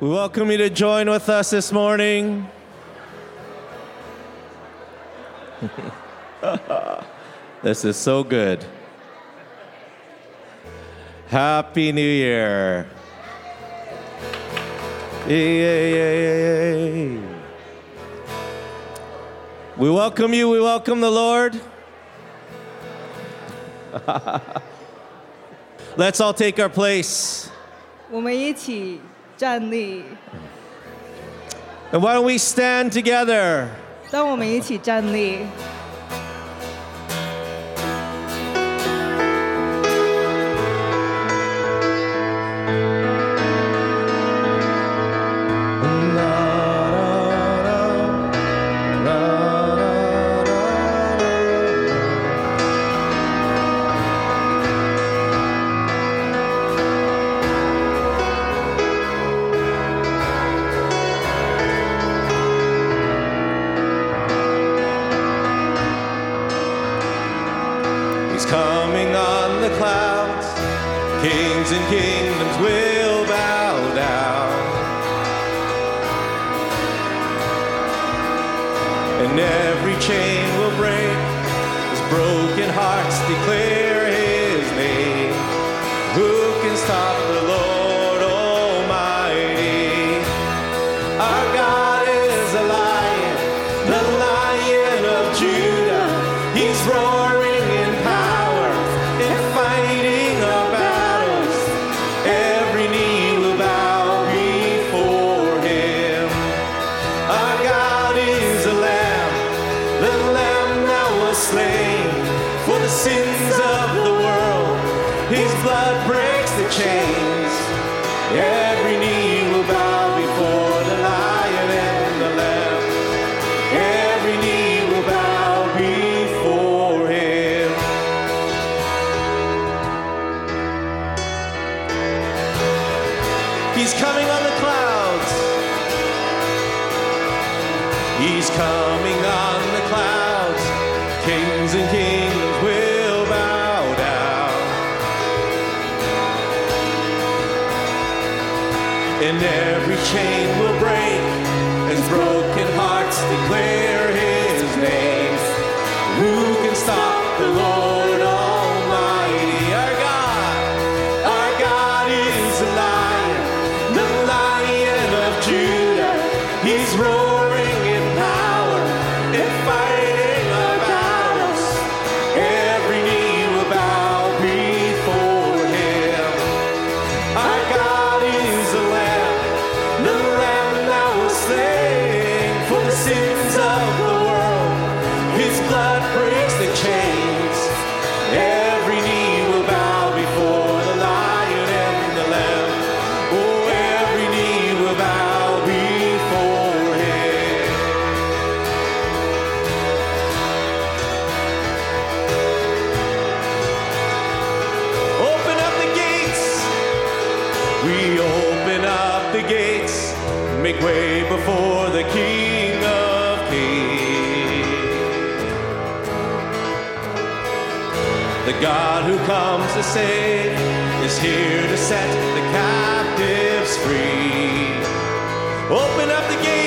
We welcome you to join with us this morning. this is so good. Happy New Year. Yay, We welcome you, we welcome the Lord. Let's all take our place. 我们一起站立。And why don't we stand together? 让我们一起站立。up the game.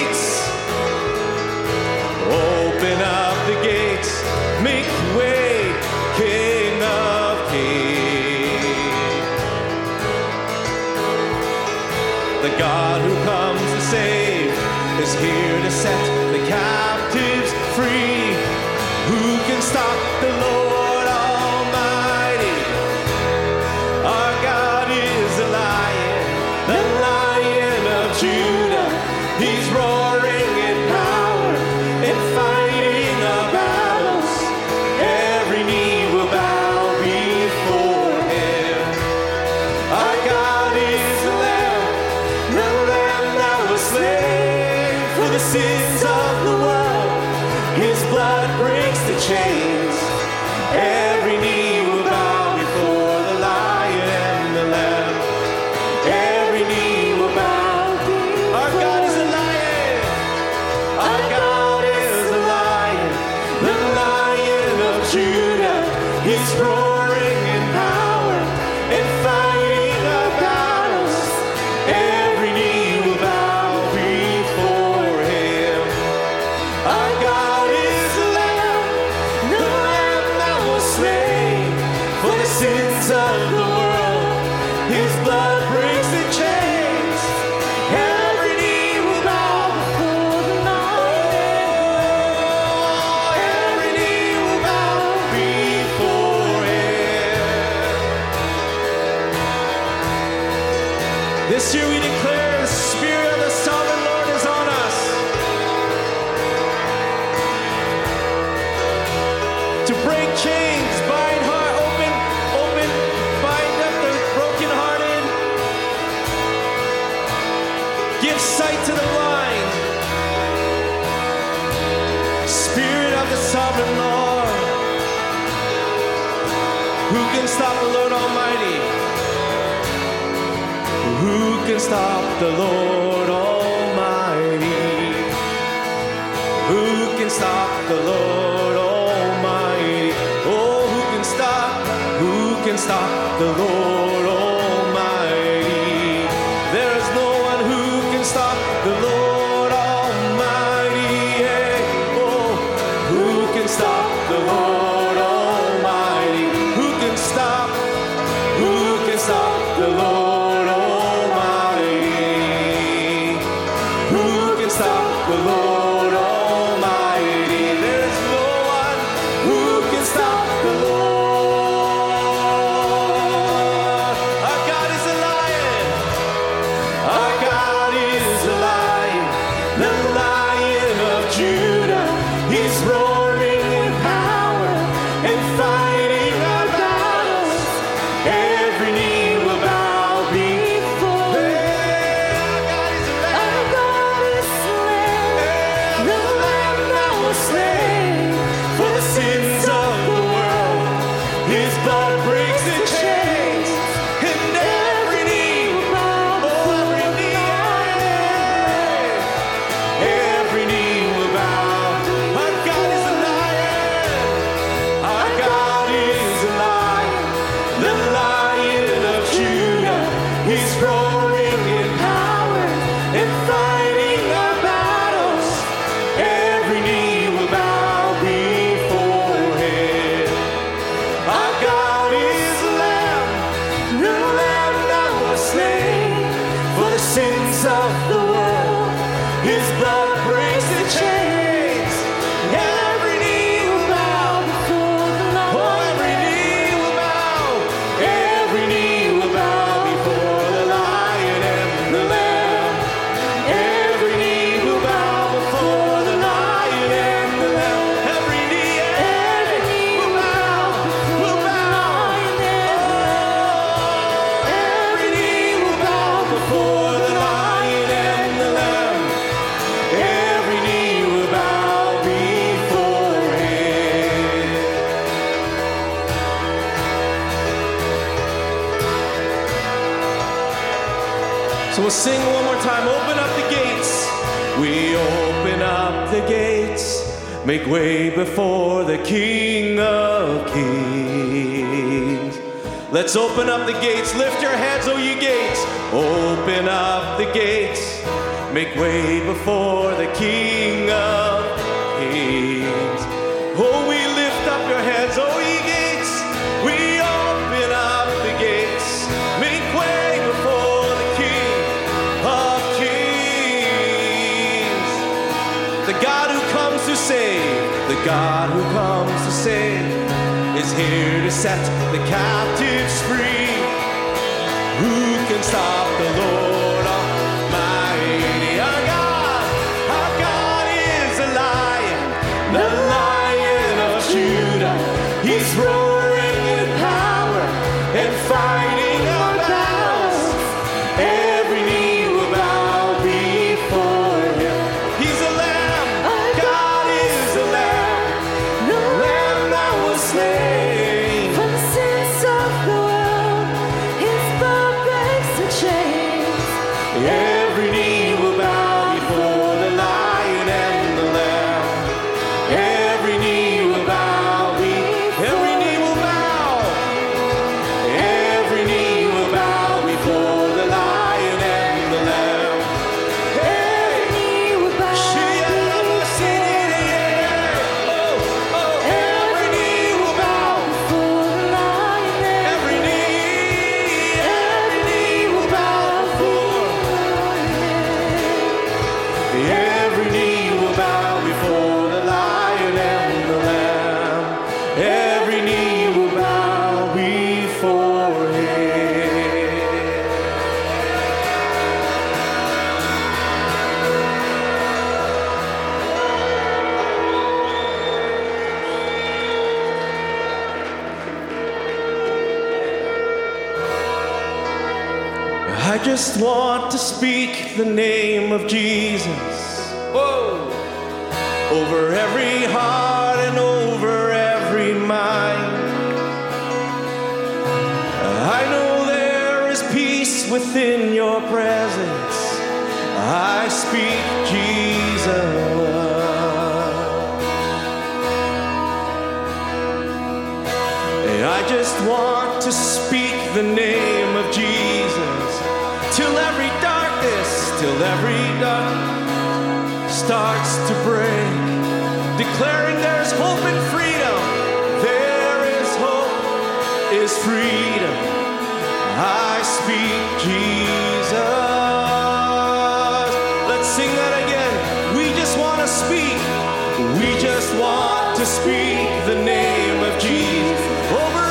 make way before the King of Kings. Let's open up the gates. Lift your hands, O ye gates. Open up the gates. Make way before the King of Kings. God who comes to save is here to set the captives free. Who can stop the Lord? Yeah. the name of Jesus. Whoa! Over every heart and over every mind. I know there is peace within your presence. I speak Jesus. I just want to speak the name of Jesus till every dawn starts to break, declaring there's hope and freedom. There is hope, is freedom. I speak Jesus. Let's sing that again. We just want to speak. We just want to speak the name of Jesus over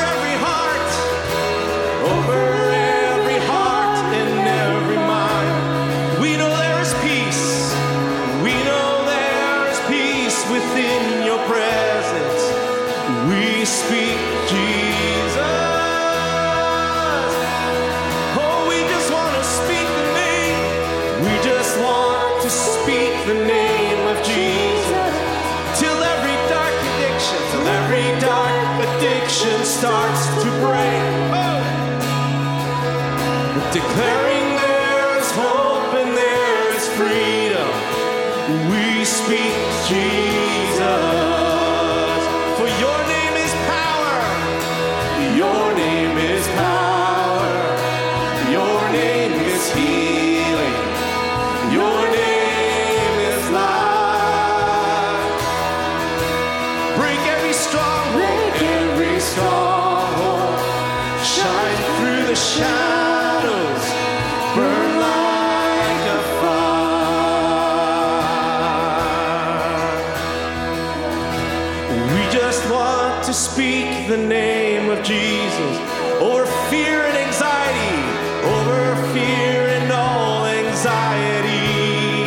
society.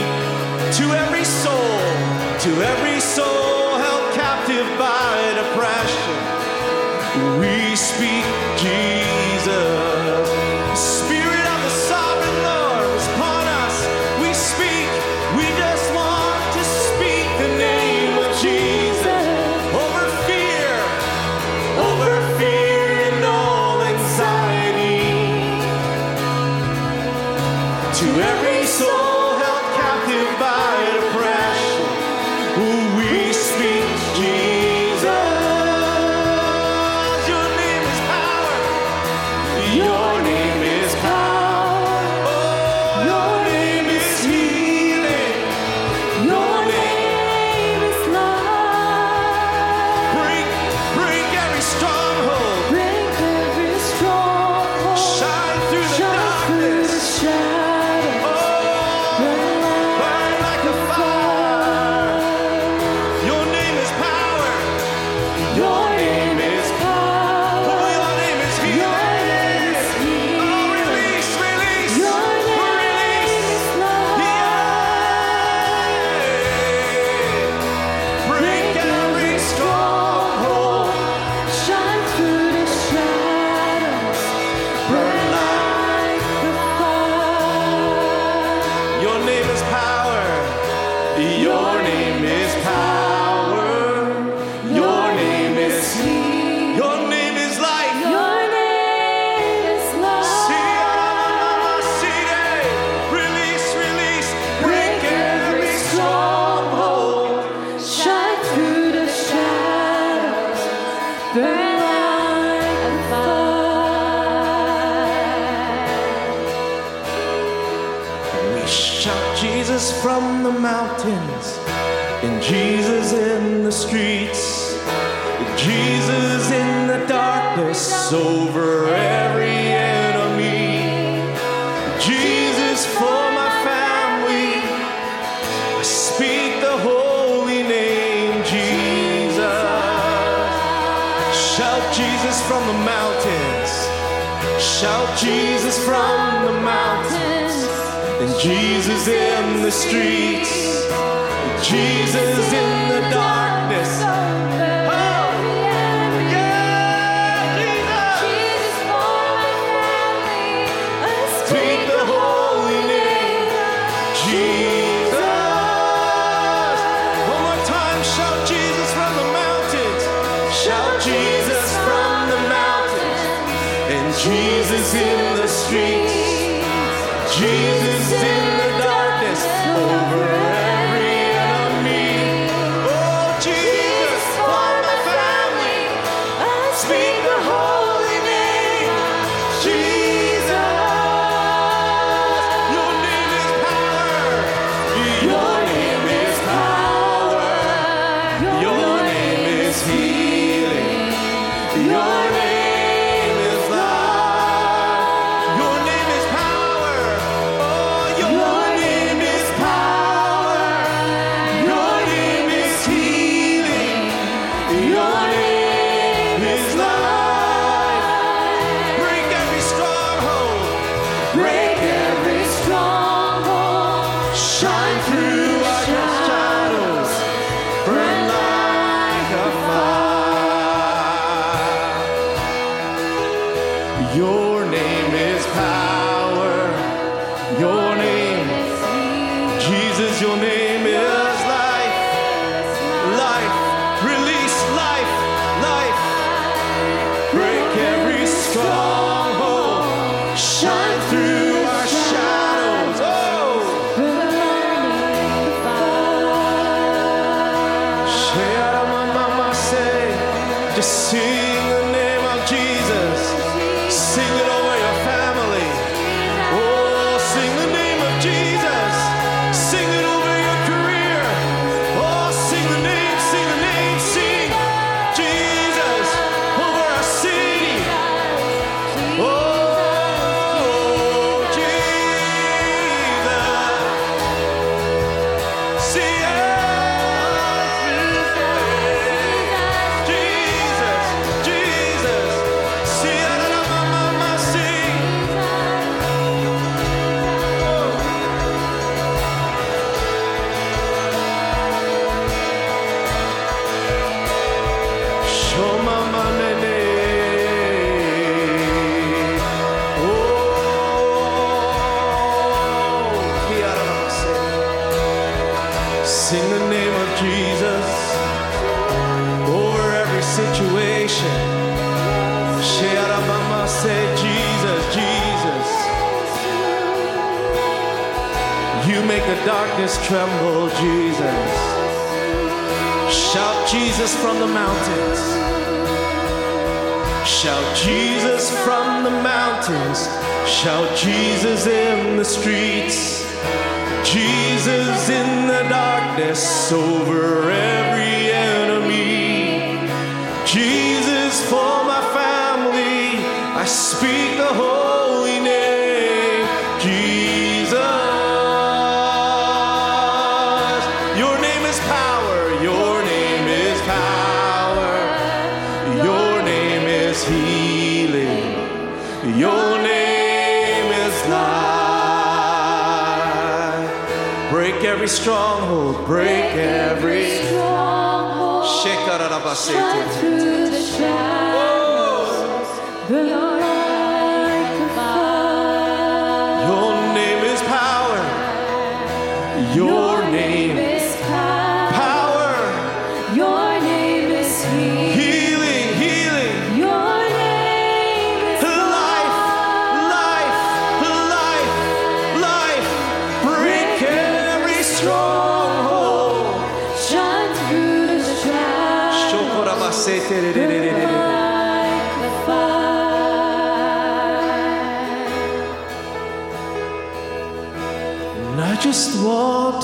To every soul, to every soul held captive by depression, we speak Jesus.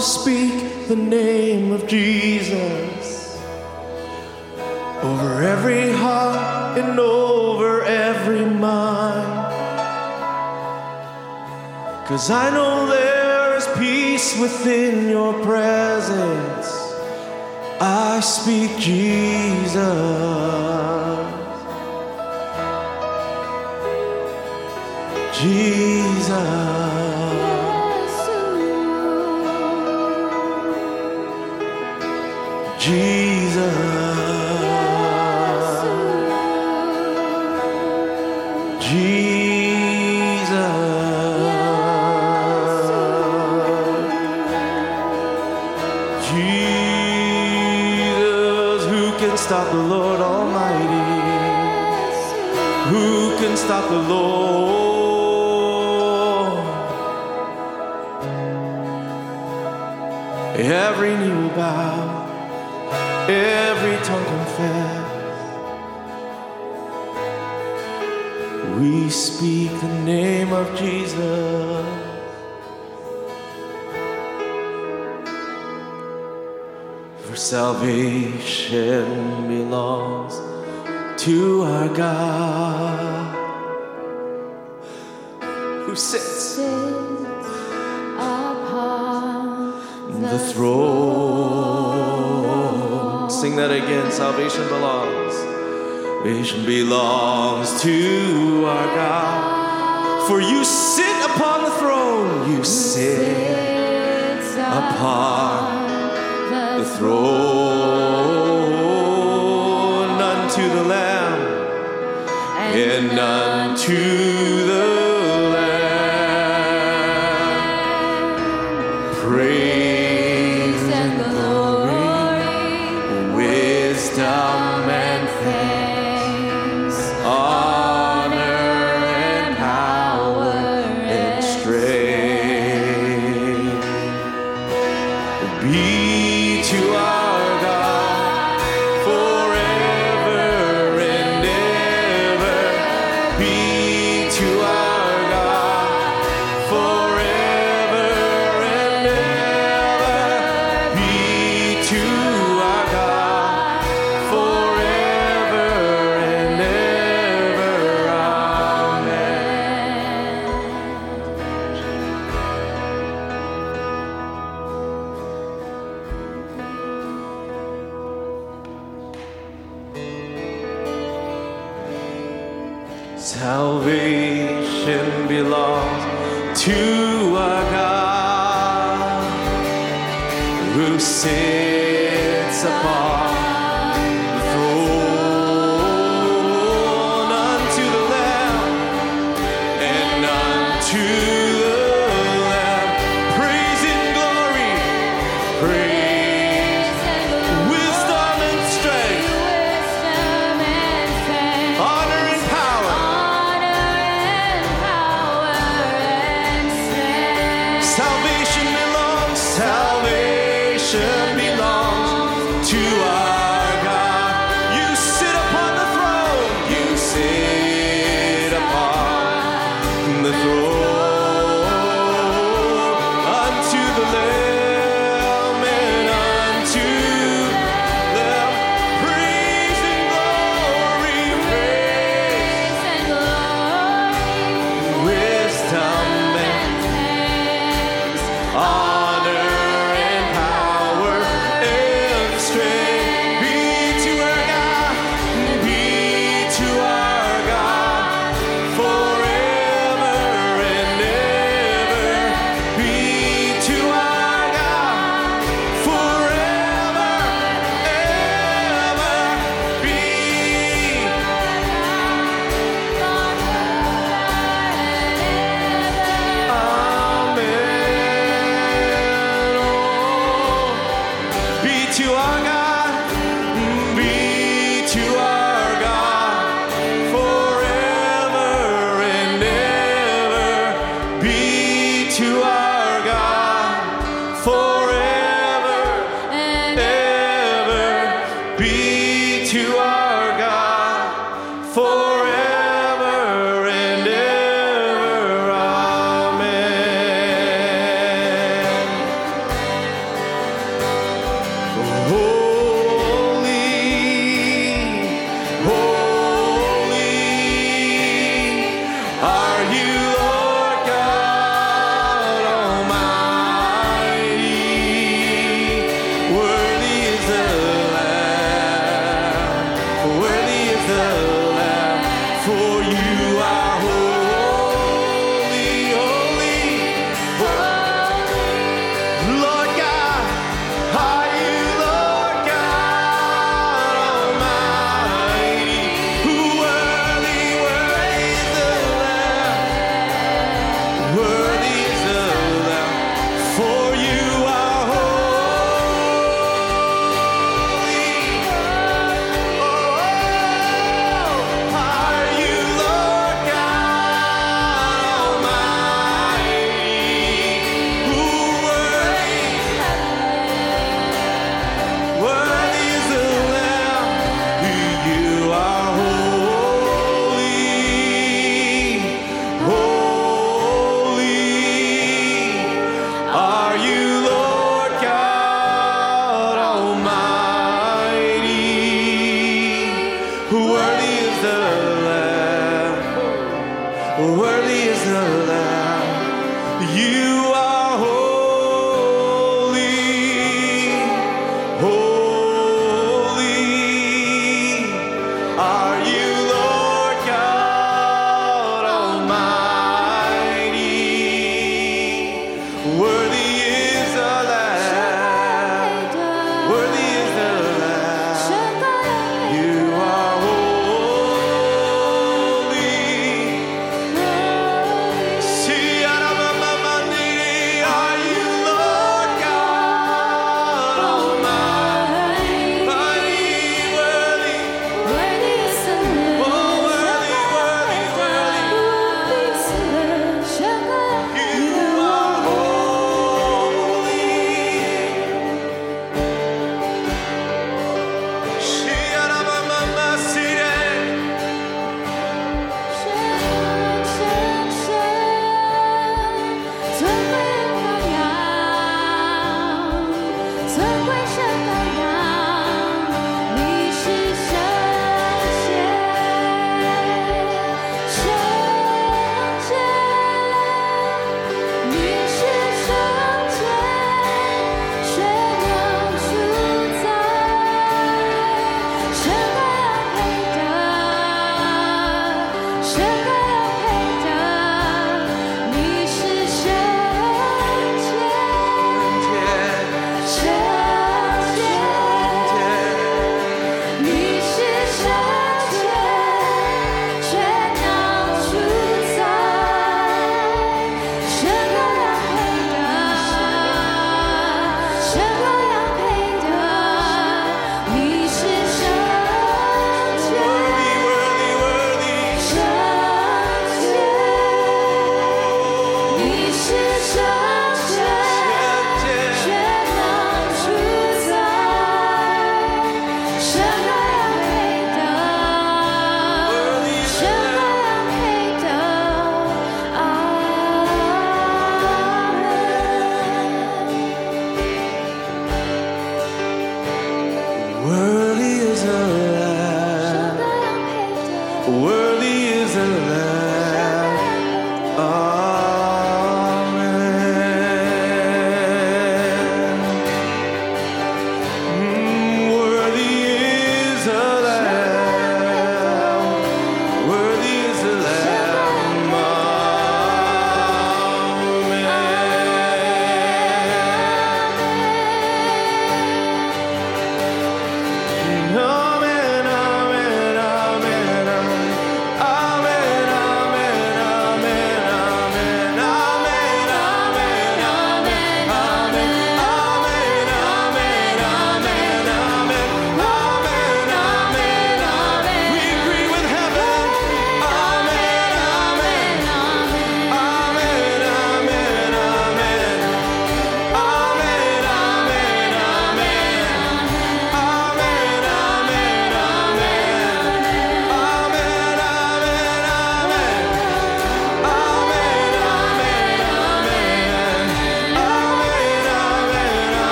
to speak the name of Jesus over every heart and over every mind. Cause I know there is peace within your presence. I speak Jesus. Jesus. Salvation belongs to our God who sits upon the throne. Sing that again. Salvation belongs. Salvation belongs to our God. For you sit upon the throne. You sit upon throne. Unto the Lamb and unto Salvation belongs to our God who sits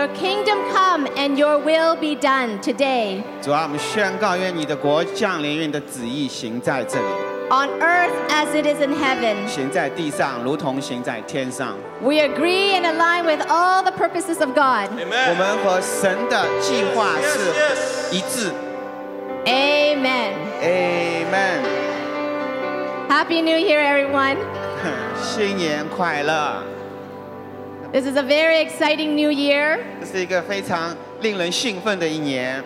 your kingdom come and your will be done today 主啊，我们宣告，愿你的国降临，愿你的旨意行在这里， on earth as it is in heaven. 行在地上，如同行在天上。 We agree and align with all the purposes of God. 我们和神的计划是一致。 Amen. Amen。 Happy New Year, everyone. 新年快乐！ This is a very exciting new year 这是一个非常令人兴奋的一年，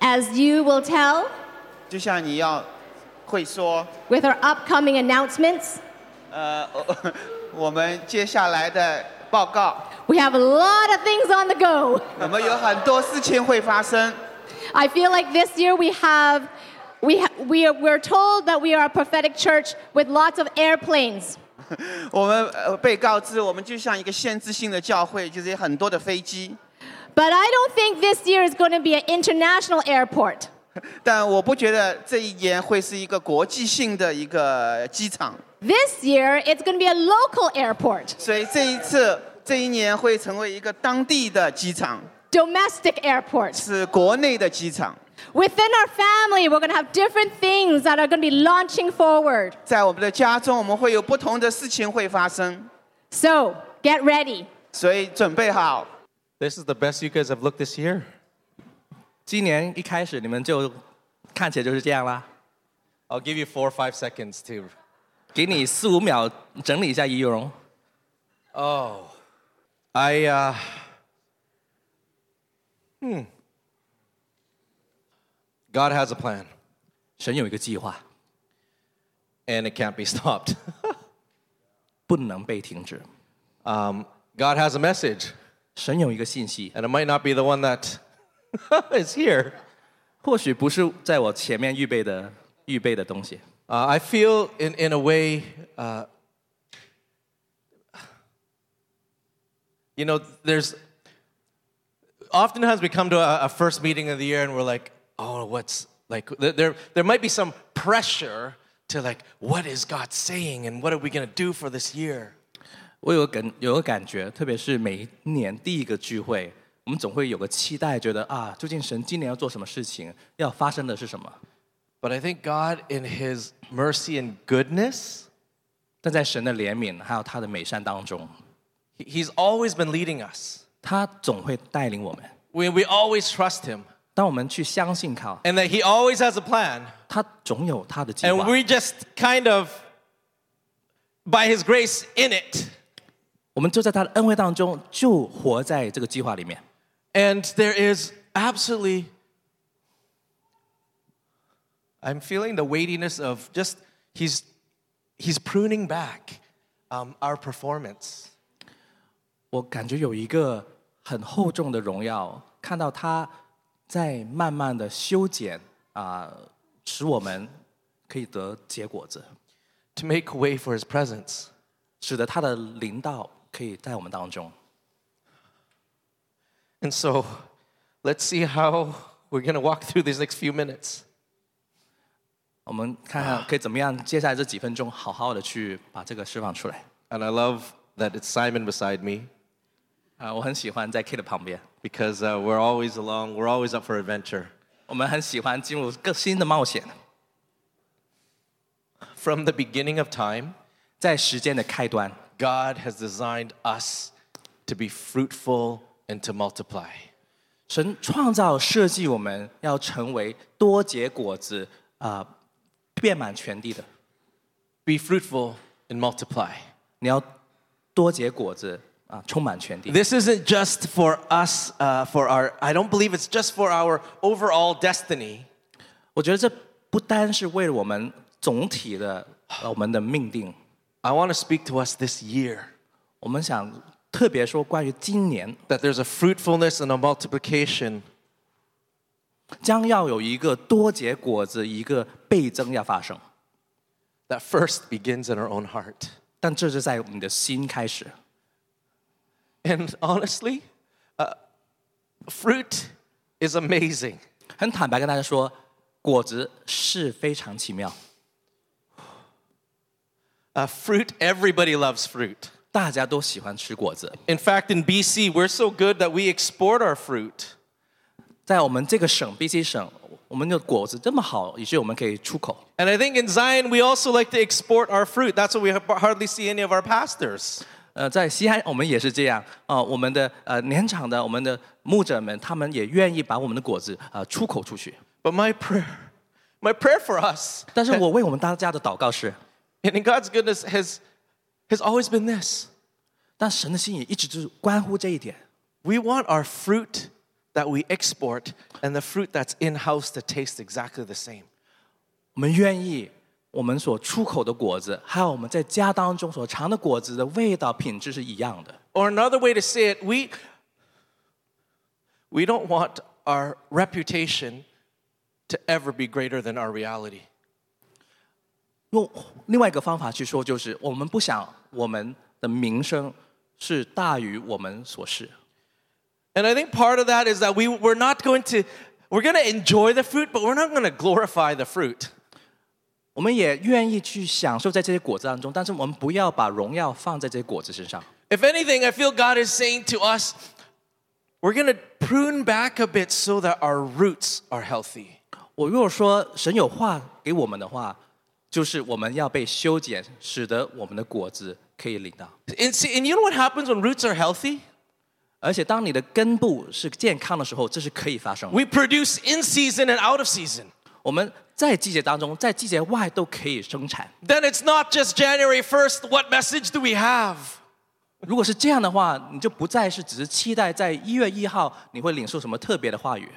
as you will tell 就像你要会说， with our upcoming announcements. 呃，我们接下来的报告， We have a lot of things on the go. 我们有很多事情会发生。 I feel like this year we have, we, ha- we are, we're told that we are a prophetic church with lots of airplanes. 我们呃被告知，我们就像一个限制性的教会，就是有很多的飞机。But I don't think this year is going to be an international airport. 但我不觉得这一年会是一个国际性的一个机场，This year it's going to be a local airport, 所以这一次这一年会成为一个当地的机场，domestic airport. 是国内的机场。Within our family, we're going to have different things that are going to be launching forward. 在我们的家中，我们会有不同的事情会发生， So get ready. 所以准备好。 This is the best you guys have looked this year. 今年一开始你们就看起来就是这样啦， I'll give you four or five seconds to. 给你四五秒整理一下仪容。 Oh, I uh. Hmm. God has a plan, 神有一个计划， and it can't be stopped. 不能被停止。 um, God has a message, 神有一个信息， and it might not be the one that is here. 或许不是在我前面预备的预备的东西。 Uh, I feel, in, in a way, uh, you know, there's oftentimes we come to a, a first meeting of the year and we're like, oh, what's like, there, there, there might be some pressure to like, what is God saying and what are we going to do for this year? 我有个感有个感觉，特别是每一年第一个聚会，我们总会有个期待，觉得啊，究竟神今年要做什么事情，要发生的是什么？ But I think God, in His mercy and goodness, 但在神的怜悯还有他的美善当中， He- He's always been leading us. 他总会带领我们。 We, we always trust Him. 当我们去相信靠， And that He always has a plan. 他总有他的计 And 划。 we just kind of, by His grace, in it. 我们就在他的恩惠当中，就活在这个计划里面。 And there is absolutely, I'm feeling the weightiness of just, he's, he's pruning back um, our performance. 我感觉有一个很厚重的荣耀，看到他 在慢慢的修剪啊、使我们可以得结果子， to make way for his presence. 使得他的领导可以在我们当中。 And so let's see how we're going to walk through these next few minutes. 我们看看可以怎么样，接下来这几分钟好好的去把这个释放出来。 And I love that it's Simon beside me 啊、我很喜欢在 K 的旁边， because uh, we're always along, we're always up for adventure. 我们很喜欢进入更新的冒险。 From the beginning of time, 在时间的开端， God has designed us to be fruitful and to multiply. 神创造设计我们要成为多结果子啊、遍满全地的。 Be fruitful and multiply. 你要多结果子啊、充满全地。 This isn't just for us, uh, for our, I don't believe it's just for our overall destiny. 我觉得这不单是为了我们总体的呃我们的命定， I want to speak to us this year 我们想特别说关于今年 that there's a fruitfulness and a multiplication 将要有一个多结果子、一个倍增要发生， that first begins in our own heart. 但这是在你的心开始。 And honestly, uh, fruit is amazing. 很坦白跟大家说，果子是非常奇妙， Uh, fruit, everybody loves fruit. 大家都喜欢吃果子。 In fact, in BC, we're so good that we export our fruit. 在我们这个省 BC 省，我们的果子这么好，以至于我们可以出口。 And I think in Zion, we also like to export our fruit. That's why we have- hardly see any of our pastors. 呃，在西安我们也是这样啊、我们的呃年长的我们的牧者们，他们也愿意把我们的果子啊、出口出去。 But my prayer, my prayer for us, 但是我为我们大家的祷告是， and in God's goodness, has, has always been this 但神的心意一直就是关乎这一点。 we want our fruit that we export and the fruit that's in house to taste exactly the same. 我们愿意 我们所出口的果子，还有我们在家当中所尝的果子的味道品质是一样的。 Or another way to say it, we, we don't want our reputation to ever be greater than our reality. 用另外一个方法去说，就是我们不想我们的名声是大于我们所是。 And I think part of that is that we, we're not going to, we're going to enjoy the fruit, but we're not going to glorify the fruit. 我们也愿意去享受在这些果子当中，但是我们不要把荣耀放在这些果子身上。 If anything, I feel God is saying to us, we're going to prune back a bit so that our roots are healthy. 我如果说神有话给我们的话，就是我们要被修剪，使得我们的果子可以领到。 And, see, and you know what happens when roots are healthy? 而且当你的根部是健康的时候，这是可以发生的。 We produce in season and out of season. 我们 在季节当中，在季节外都可以生产。Then it's not just January 1st, what message do we have? 如果是这样的话，你就不再是只是期待在一月一号你会领受什么特别的话语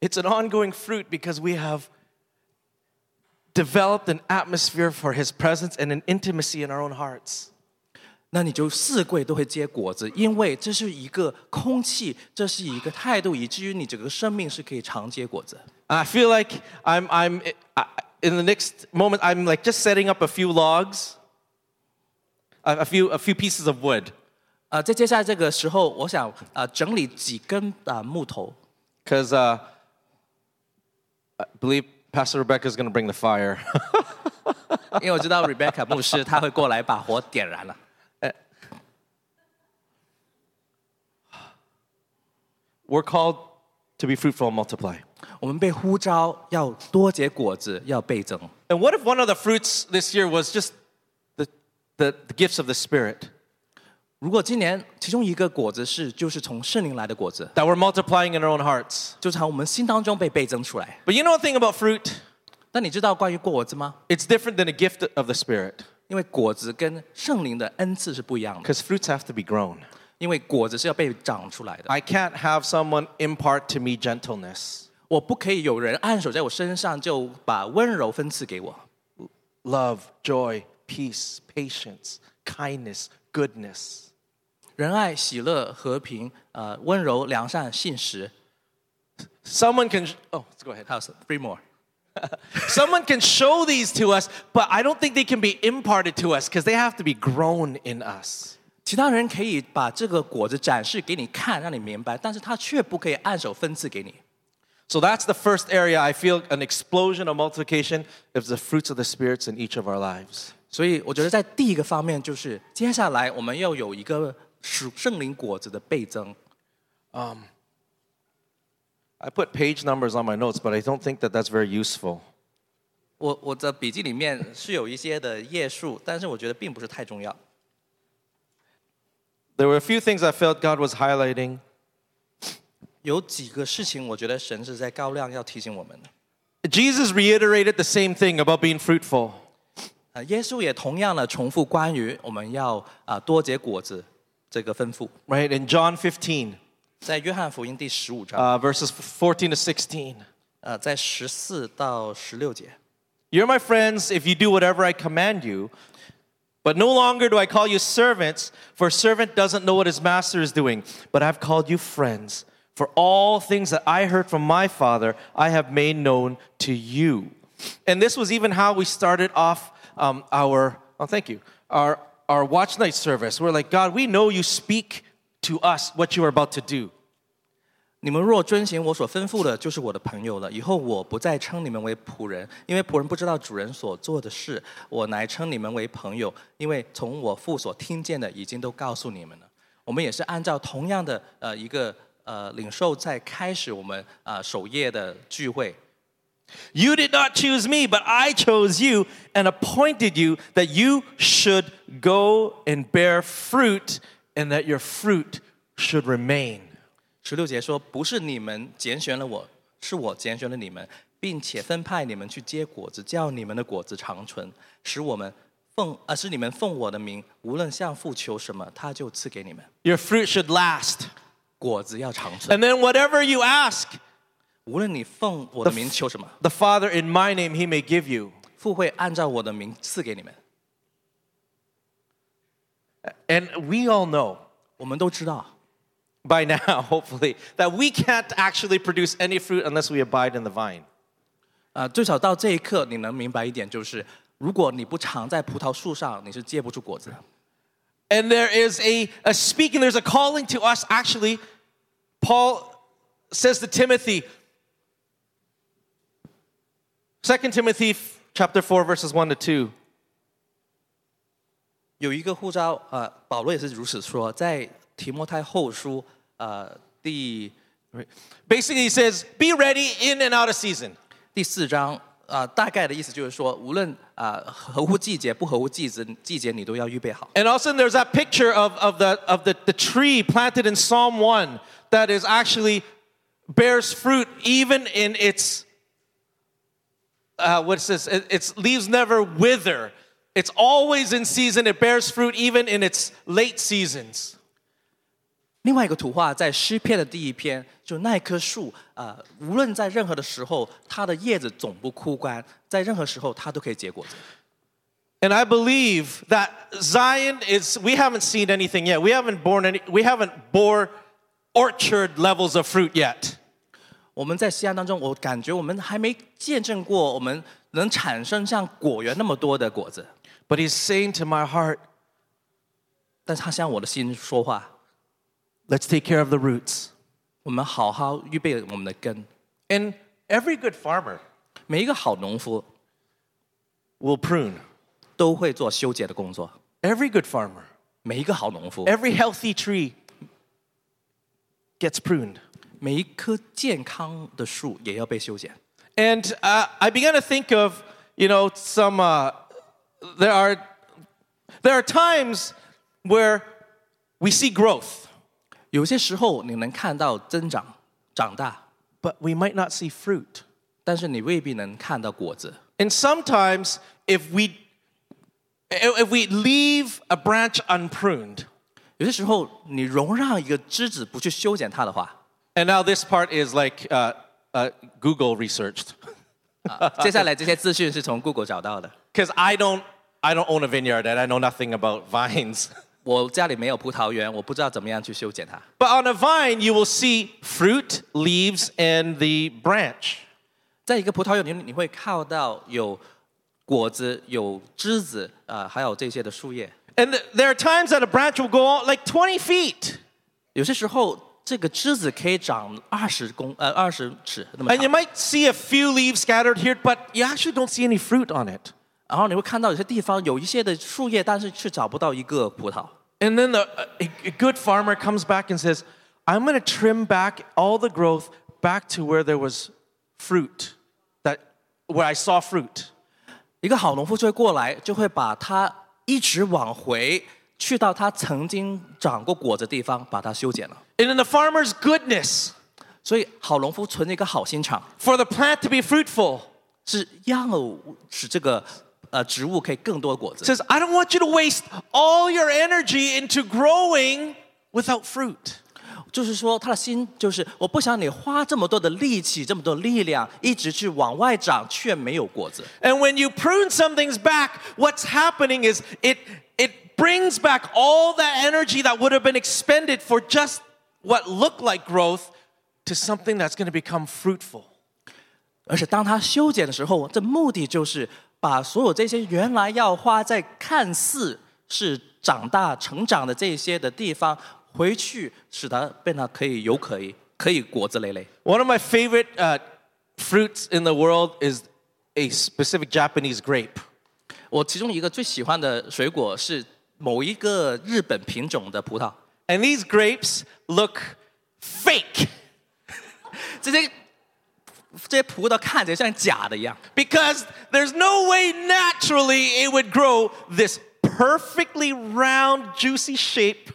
，It's an ongoing fruit because we have developed an atmosphere for His presence and an intimacy in our own hearts. 那你就四季都会结果子，因为这是一个空气，这是一个态度，以至于你整个生命是可以常结果子。I feel like I'm, I'm I, in the next moment, I'm like just setting up a few logs, a, a few, a few pieces of wood. 啊、在接下来这个时候，我想啊、整理几根啊、木头， Because uh, I believe Pastor Rebecca is going to bring the fire. 因为我知道 Rebecca 牧师他会过来把火点燃了。 We're called to be fruitful and multiply. 我们被呼召要多结果子，要倍增。 And what if one of the fruits this year was just the, the, the gifts of the Spirit 如果今年其中一个果子是就是从圣灵来的果子， that we're multiplying in our own hearts? 就从我们心当中被倍增出来。 But you know the thing about fruit? 但你知道关于果子吗？ It's different than a gift of the Spirit 因为果子跟圣灵的恩赐是不一样的， because fruits have to be grown. 因为果子是要被长出来的。 I can't have someone impart to me gentleness, 我不可以有人按手在我身上就把温柔分赐给我。 love, joy, peace, patience, kindness, goodness. 仁爱、喜乐、和平、呃温柔、良善、信实。 Someone can, oh, let's go ahead. 还有 three more。 Someone can show these to us, but I don't think they can be imparted to us because they have to be grown in us. 其他人可以把这个果子展示给你看，让你明白，但是他却不可以按手分赐给你。 So that's the first area I feel an explosion of multiplication is the fruits of the spirits in each of our lives. 所以我觉得在第一个方面就是，接下来我们要有一个属圣灵果子的倍增。 I put page numbers on my notes, but I don't think that that's very useful. 我我的笔记里面是有一些的页数，但是我觉得并不是太重要。 There were a few things I felt God was highlighting. 有几个事情，我觉得神是在高亮要提醒我们的。 Jesus reiterated the same thing about being fruitful. 啊，耶稣也同样的重复关于我们要啊多结果子这个吩咐， right? In John 15, 在约翰福音第十五章， uh, verses 14 to 16. 呃，在十四到十六节。 You're my friends if you do whatever I command you. But no longer do I call you servants, for a servant doesn't know what his master is doing. But I've called you friends, for all things that I heard from my Father, I have made known to you. And this was even how we started off um, our, oh, thank you, our, our watch night service. We're like, God, we know you speak to us what you are about to do. 你们若遵行我所吩咐的，就是我的朋友了。以后我不再称你们为仆人，因为仆人不知道主人所做的事；我乃称你们为朋友，因为从我父所听见的，已经都告诉你们了。我们也是按照同样的呃一个 呃领受在开始我们啊守夜的聚会。You did not choose me, but I chose you and appointed you that you should go and bear fruit and that your fruit should remain. 十六节说：“不是你们拣选了我，是我拣选了你们，并且分派你们去结果子，叫你们的果子长存，使我们奉啊，使你们奉我的名，无论向父求什么，他就赐给你们。” Your fruit should last. 果子要长存， And then whatever you ask, 无论你奉我的名求什么， the Father in my name, he may give you. 父会按照我的名赐给你们。 And we all know 我们都知道， by now, hopefully, that we can't actually produce any fruit unless we abide in the vine. 呃，最少到这一刻，你能明白一点，就是如果你不常在葡萄树上，你是结不出果子的。 And there is a, a speaking, there's a calling to us. Actually, Paul says to Timothy, 2 Timothy chapter 4, verses 1 to 2. 有一个呼召，呃，保罗也是如此说，在提摩太后书，呃，第 Basically, he says, Be ready in and out of season. 第四章，啊，大概的意思就是说，无论啊、合乎季节不合乎季节，季节你都要预备好。 And also, there's that picture of, of, the, of the, the tree planted in Psalm 1 that is actually bears fruit even in its, uh, what's this? It- Its leaves never wither. It's always in season. It bears fruit even in its late seasons. 另外一个图画在诗篇的第一篇，就那棵树，啊，无论在任何的时候，它的叶子总不枯干，在任何时候它都可以结果子。 And I believe that Zion is, we haven't seen anything yet. We haven't borne any, we haven't bore orchard levels of fruit yet. 我们在锡安当中，我感觉我们还没见证过我们能产生像果园那么多的果子。But he's saying to my heart，但他向我的心说话。Let's take care of the roots。我们好好预备我们的根。And every good farmer，每一个好农夫，will prune，都会做修剪的工作。Every good farmer，每一个好农夫，every healthy tree。gets pruned. 每一棵健康的树也要被修剪。 And uh, I began to think of, you know, some, uh, there, are, there are times where we see growth, 有些时候你能看到增长、长大， but we might not see fruit. 但是你未必能看到果子。 And sometimes if we, if we leave a branch unpruned, 有些时候，你容让一个枝子不去修剪它的话， And now this part is like uh, uh, Google researched. 接下来这些资讯是从 Google 找到的。 Because I don't, I don't own a vineyard and I know nothing about vines. 我家里没有葡萄园，我不知道怎么样去修剪它。 But on a vine, you will see fruit, leaves, and the branch. 在一个葡萄园里，你会看到有果子、有枝子，啊、还有这些的树叶。 And th- there are times that a branch will go out like 20 feet. 有些时候，这个枝子可以长二十公呃二十尺那么 And you 长， might see a few leaves scattered here, but you actually don't see any fruit on it. 然后你会看到有些地方有一些的树叶，但是却找不到一个葡萄。 And then the, a, a good farmer comes back and says, I'm going to trim back all the growth back to where there was fruit, that, where I saw fruit. 一个好农夫就会过来，就会把它 一直往回去到它曾经长过果子的地方，把它修剪了。 And in the farmer's goodness, 所以好农夫存着一个好心肠， for the plant to be fruitful, 是要使这个呃植物可以更多的果子。 says, I don't want you to waste all your energy into growing without fruit. 就是说，他的心就是我不想你花这么多的力气、这么多力量，一直去往外长，却没有果子。And when you prune some things back, what's happening is it, it brings back all that energy that would have been expended for just what looked like growth to something that's going to become fruitful. 而且当他修剪的时候，这目的就是把所有这些原来要花在看似是长大成长的这些的地方，回去使它变得可以有可以可以果子累累。 One of my favorite uh, fruits in the world is a specific Japanese grape. 我其中一个最喜欢的水果是某一个日本品种的葡萄， And these grapes look fake 这些这些葡萄看起来像假的一样。 because there's no way naturally it would grow this perfectly round, juicy shape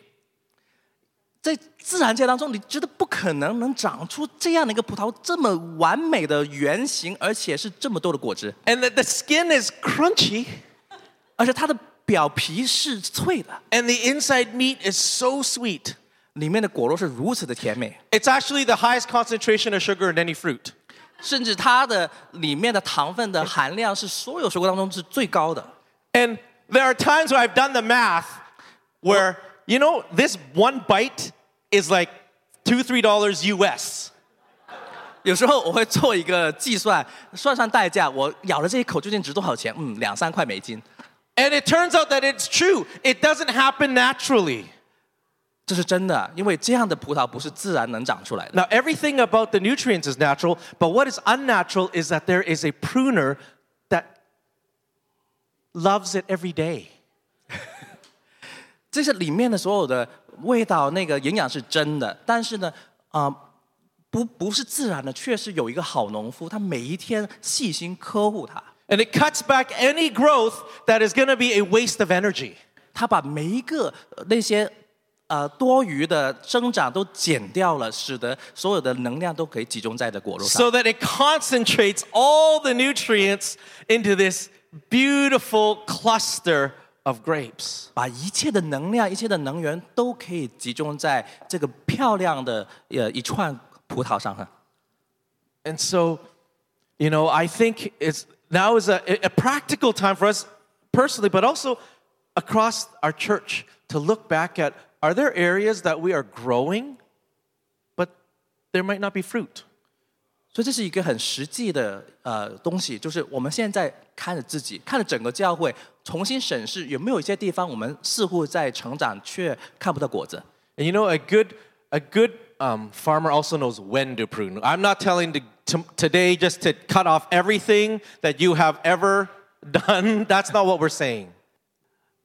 在自然界当中，你觉得不可能能长出这样的一个葡萄这么完美的圆形，而且是这么多的果汁， and that the skin is crunchy 而且它的表皮是脆的， and the inside meat is so sweet. 里面的果肉是如此的甜美， It's actually the highest concentration of sugar in any fruit. 甚至它的里面的糖分的含量是所有水果当中是最高的。 And there are times where I've done the math where, you know, this one bite is like two, three dollars US. 有时候我会做一个计算，算算代价，我咬了这一口究竟值多少钱？嗯，两三块美金。 And it turns out that it's true. It doesn't happen naturally. 这是真的，因为这样的葡萄不是自然能长出来的。 Now, everything about the nutrients is natural, but what is unnatural is that there is a pruner that loves it every day. 这些里面的所有的 味道、那个营养是真的，但是呢，啊、不不是自然的，确实有一个好农夫，他每一天细心呵护它，And it cuts back any growth that is going to be a waste of energy. 他把每一个呃那些呃多余的生长都减掉了，使得所有的能量都可以集中在的果肉上。so that it concentrates all the nutrients into this beautiful cluster of grapes. 把一切的能量、一切的能源都可以集中在这个漂亮的呃一串葡萄上哈。 And so, you know, I think it's now is a, a practical time for us personally, but also across our church to look back at are there areas that we are growing, but there might not be fruit? 所以这是一个很实际的呃东西，就是我们现在看着自己，看着整个教会，重新审视有没有一些地方我们似乎在成长，却看不到果子。 And you know, a good, a good um, farmer also knows when to prune. I'm not telling to, to, today just to cut off everything that you have ever done. That's not what we're saying.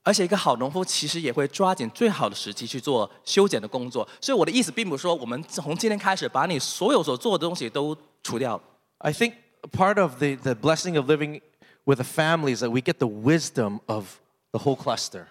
而且一个好农夫其实也会抓紧最好的时机去做修剪的工作。所以我的意思并不是说我们从今天开始把你所有所做的东西都 除掉了。 I think part of the, the blessing of living with a family is that we get the wisdom of the whole cluster.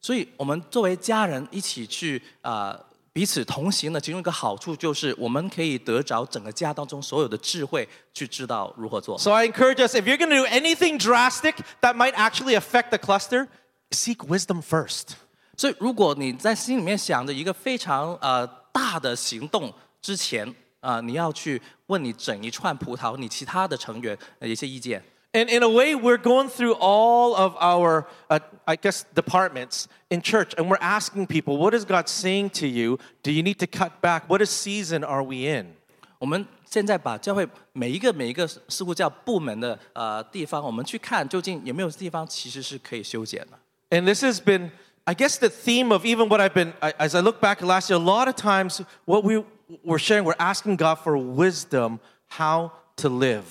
所以我们作为家人一起去啊、呃彼此同行的其中一个好处就是我们可以得着整个家当中所有的智慧，去知道如何做。 So I encourage us if you're going to do anything drastic that might actually affect the cluster, seek wisdom first. 所以，如果你在心里面想着一个非常呃大的行动之前啊、你要去 问你整一串葡萄，你其他的成员呃一些意见。 And in a way, we're going through all of our, uh, I guess, departments in church, and we're asking people, what is God saying to you? Do you need to cut back? What is season are we in? 我们现在把教会每一个每一个似乎叫部门的呃地方，我们去看究竟有没有地方其实是可以修剪的。 And this has been, I guess, the theme of even what I've been, I, as I look back last year, a lot of times what we were sharing, we're asking God for wisdom how to live.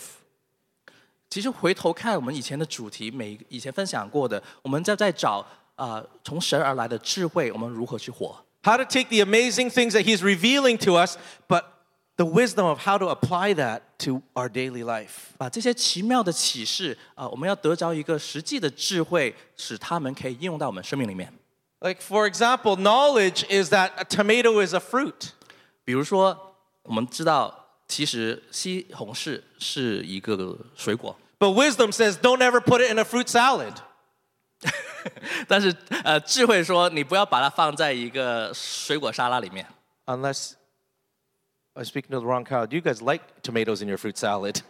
其实回头看我们以前的主题，每以前分享过的，我们在在找啊、呃从神而来的智慧，我们如何去活。 How to take the amazing things that He's revealing to us, but the wisdom of how to apply that to our daily life. 把这些奇妙的启示啊、我们要得着一个实际的智慧，使他们可以应用到我们生命里面。 Like, for example, knowledge is that a tomato is a fruit. 比如说，我们知道其实西红柿是一个水果， But wisdom says don't ever put it in a fruit salad. 但是呃，智慧说你不要把它放在一个水果沙拉里面。 Unless I'm speaking to the wrong crowd. You guys like tomatoes in your fruit salad.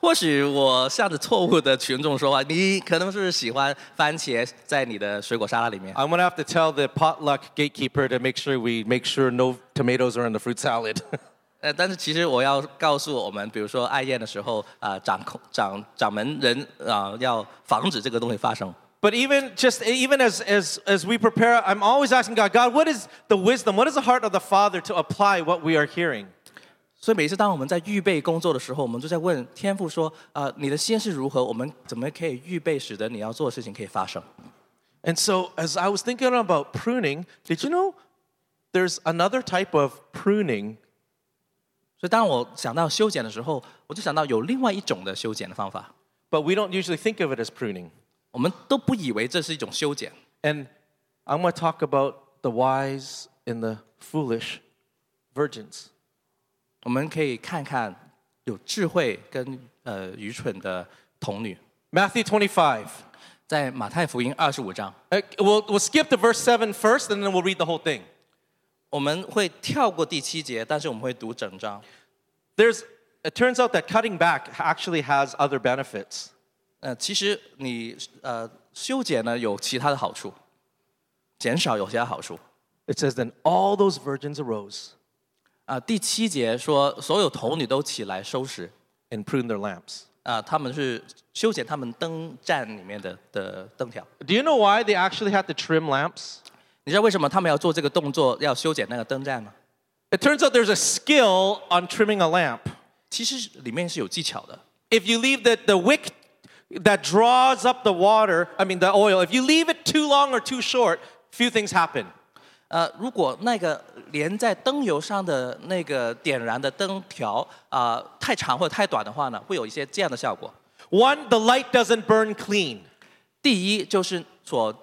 或许我向着错误的群众说话，你可能是喜欢番茄在你的水果沙拉里面。 I'm gonna have to tell the potluck gatekeeper to make sure we make sure no tomatoes are in the fruit salad. 呃，但是其实我要告诉我们，比如说爱宴的时候，啊、掌控掌掌门人啊、要防止这个东西发生。 but even just even as as as we prepare, I'm always asking God, God, what is the wisdom? What is the heart of the Father to apply what we are hearing? 所以每次当我们在预备工作的时候，我们就在问天父说：“啊，你的心是如何？我们怎么可以预备，使得你要做的事情可以发生 And so, as I was thinking about pruning, did you know there's another type of pruning？” 所以当我想到修剪的时候，我就想到有另外一种的修剪的方法。 but we don't usually think of it as pruning. 我们都不以为这是一种修剪。 And I'm going to talk about the wise and the foolish virgins. 我们可以看看有智慧跟呃愚蠢的童女， Matthew 25. 在马太福音二十五章， Uh, We'll, we'll skip to verse 7 first, and then we'll read the whole thing. 我们会跳过第七节，但是我们会读整章。 There's, it turns out that cutting back actually has other benefits. 呃，其实你呃修剪呢有其他的好处，减少有其他好处。 It says, Then all those virgins arose 啊、第七节说所有童女都起来收拾， and pruned their lamps. 啊、他们是修剪他们灯站里面的的灯条。 Do you know why they actually had to trim lamps? 你知道为什么他们要做这个动作，要修剪那个灯站吗？ It turns out there's a skill on trimming a lamp. 其实里面是有技巧的。 If you leave the, the wick that draws up the water, I mean the oil, if you leave it too long or too short, few things happen. 呃，如果那个连在灯油上的那个点燃的灯条啊、太长或者太短的话呢，会有一些这样的效果。 One, the light doesn't burn clean. 第一就是所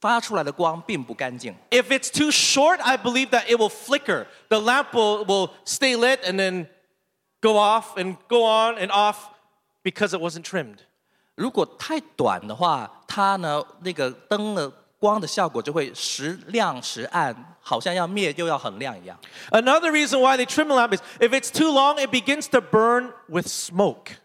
发出来的光并不干净。 If it's too short, I believe that it will flicker. The lamp will, will stay lit and then go off and go on and off because it wasn't trimmed. 如果太短的话，它呢那个灯的 光的效果就会时亮时暗，好像要灭又要很亮一样。 Another reason why they trim a lamp is if it's too long, it begins to burn with smoke.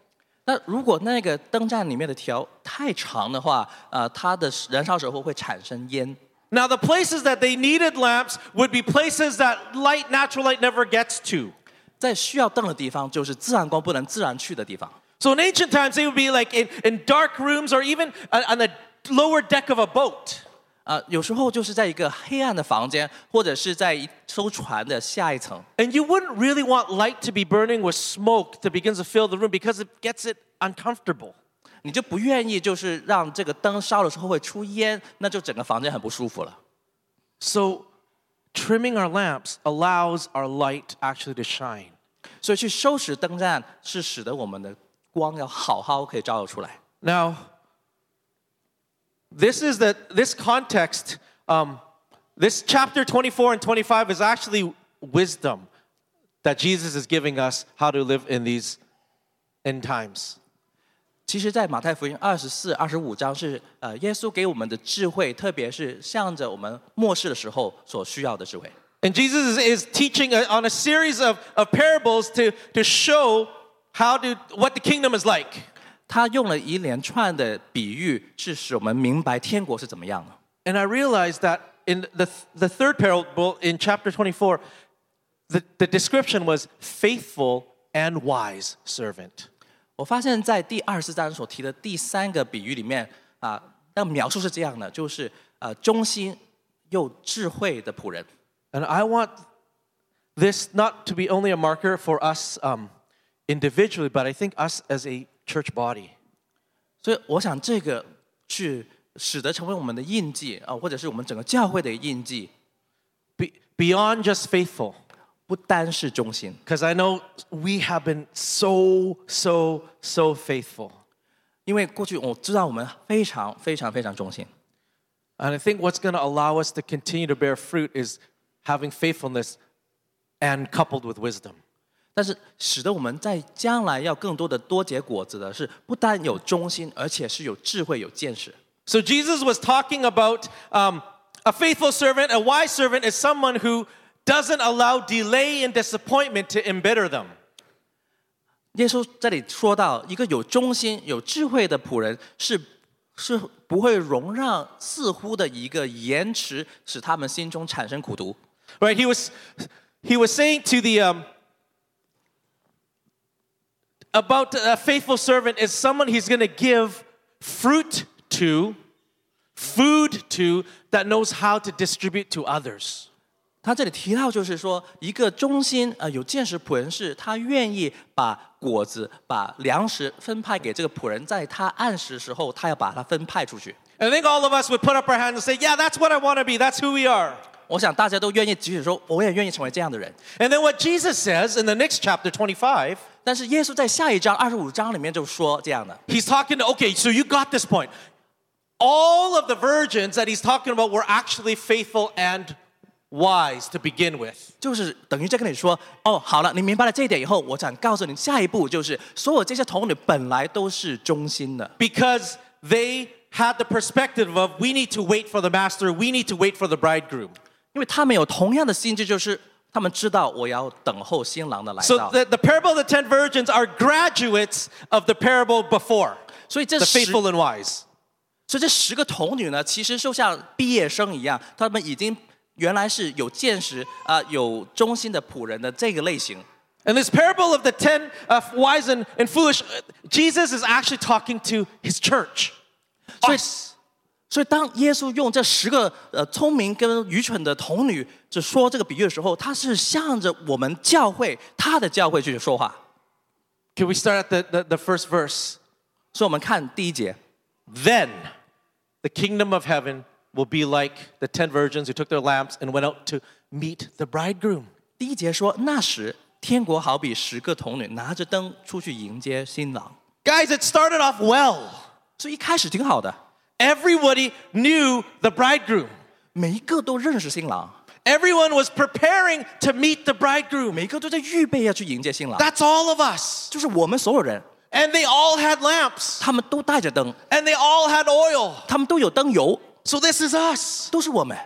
那如果那个灯站里面的条太长的话，呃，它的燃烧时候会产生烟。 Now, the places that they needed lamps would be places that light, natural light, never gets to. 在需要灯的地方，就是自然光不能自然去的地方。 So in ancient times, they would be like in, in dark rooms or even on on the lower deck of a boat. 啊、有时候就是在一个黑暗的房间，或者是在一艘船的下一层， And you wouldn't really want light to be burning with smoke that begins to fill the room because it gets it uncomfortable. 你就不愿意就是让这个灯烧的时候会出烟，那就整个房间很不舒服了。 So trimming our lamps allows our light actually to shine. 所以去收拾灯站，是使得我们的光要好好可以照耀出来。 Now, this is the this context. Um, this chapter 24 and 25 is actually wisdom that Jesus is giving us how to live in these end times. 其实，在马太福音二十四、二十五章是呃耶稣给我们的智慧，特别是向着我们末世的时候所需要的智慧。 And Jesus is, is teaching a- on a series of, of parables to, to show how to, what the kingdom is like. 他用了一连串的比喻，是使我们明白天国是怎么样的。 And I realized that in the, the third parable in chapter 24, the, the description was faithful and wise servant. 我发现，在第二十四章所提的第三个比喻里面啊，那描述是这样的，就是呃忠心又智慧的仆人。 And I want this not to be only a marker for us um, individually, but I think us as a church body. 所以，我想这个是使得成为我们的印记啊，或者是我们整个教会的印记， Be, beyond just faithful. 不单是忠心。 Because I know we have been so, so, so faithful. 因为过去我知道我们非常非常非常忠心， And I think what's going to allow us to continue to bear fruit is having faithfulness and coupled with wisdom. 但是使得我们在将来要更多的多结果子的是，不但有忠心，而且是有智慧、有见识。 So Jesus was talking about um, a faithful servant, a wise servant is someone who doesn't allow delay and disappointment to embitter them. 耶稣这里说到，一个有忠心、有智慧的仆人是是不会容让似乎的一个延迟，使他们心中产生苦毒。 Right? He was, he was saying to the, um, about a faithful servant is someone he's going to give fruit to, food to, that knows how to distribute to others. 他这里提到，就是说，一个忠心呃有见识仆人是，他愿意把果子、把粮食分派给这个仆人，在他按时时候，他要把它分派出去。 And I think all of us would put up our hands and say, Yeah, that's what I want to be. That's who we are. 我想大家都愿意，即使说我也愿意成为这样的人。 And then what Jesus says in the next chapter 25, 但是耶稣在下一章二十五章里面就说这样的， he's talking to, okay, so you got this point. All of the virgins that he's talking about were actually faithful and wise to begin with. 就是等于在跟你说，哦，好了，你明白了这一点以后，我想告诉你，下一步就是所有这些童女本来都是忠心的， Because they had the perspective of we need to wait for the master, we need to wait for the bridegroom. 因为他们有同样的心智，就是 他们知道我要等候新郎的来 So 到。 the, the parable of the ten virgins are graduates of the parable before, 所以这 the 十 faithful and wise. 所以这十个童女呢，其实就像毕业生一样，她们已经原来是有见识啊、有忠心的仆人的这个类型。 And this parable of the ten uh, wise and, and foolish, uh, Jesus is actually talking to his church. 所以 Us. 所以当耶稣用这十个呃聪明跟愚蠢的童女就说这个比喻的时候，他是向着我们教会他的教会去说话。 Can we start at the, the, the first verse? 所以我们看第一节， Then the kingdom of heaven will be like the ten virgins who took their lamps and went out to meet the bridegroom. 第一节说那时天国好比十个童女拿着灯出去迎接新郎。 Guys, it started off well. 所以一开始挺好的， Everybody knew the bridegroom. 每一个都认识新郎， Everyone was preparing to meet the bridegroom. 每一个都在预备要去迎接新郎。 That's all of us. 就是我们所有人， And they all had lamps. 他们都带着灯， And they all had oil. 他们都有灯油， So this is us. 都是我们。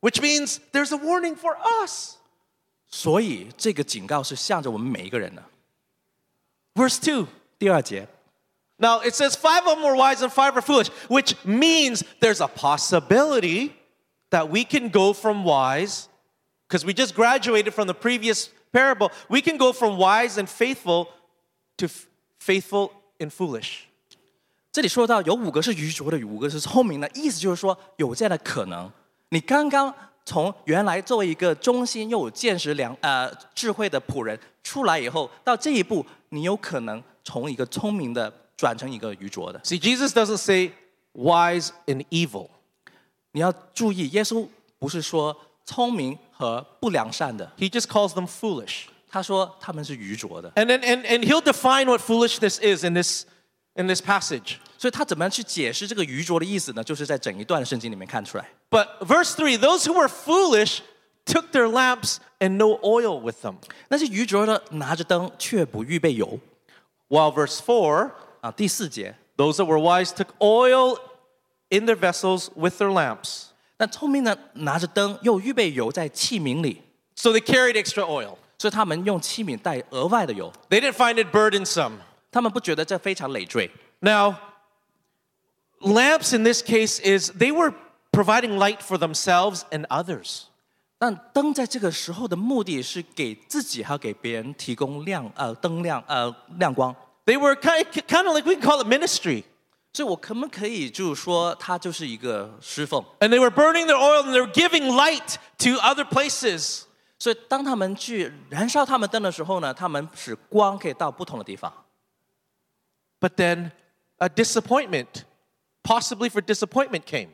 Which means there's a warning for us. 所以这个警告是向着我们每一个人的。 Verse 2. 第二节， Now it says five of them were wise and five were foolish, which means there's a possibility that we can go from wise, because we just graduated from the previous parable, we can go from wise and faithful to f- faithful and foolish. 这里说到有五个是愚拙的，有五个是聪明的，意思就是说有这样的可能。你刚刚从原来作为一个忠心又有见识良呃智慧的仆人出来以后，到这一步，你有可能从一个聪明的 转成一个愚拙的。 See, Jesus doesn't say wise and evil. 你要注意，耶稣不是说聪明和不良善的， He just calls them foolish. 他说他们是愚拙的。 And then and, and he'll define what foolishness is in this in this passage. 所以他怎么样去解释这个愚拙的意思呢？就是在整一段圣经里面看出来。 But verse 3 those who were foolish took their lamps and no oil with them. 那些愚拙的拿着灯却不预备油， While verse 4 啊，第四节， those that were wise took oil in their vessels with their lamps. 那聪明的拿着灯，又预备油在器皿里， So they carried extra oil. 所以他们用器皿带额外的油， They didn't find it burdensome. 他们不觉得这非常累赘。 Now, lamps in this case is they were providing light for themselves and others. 但灯在这个时候的目的是给自己还有给别人提供亮呃灯亮呃亮光， They were kind kind of like we can call it ministry. 所以我可不可以就是说它就是一个侍奉？ And they were burning their oil and they were giving light to other places. 所以当他们去燃烧他们灯的时候呢，他们使光可以到不同的地方。 But then a disappointment, possibly for disappointment, came.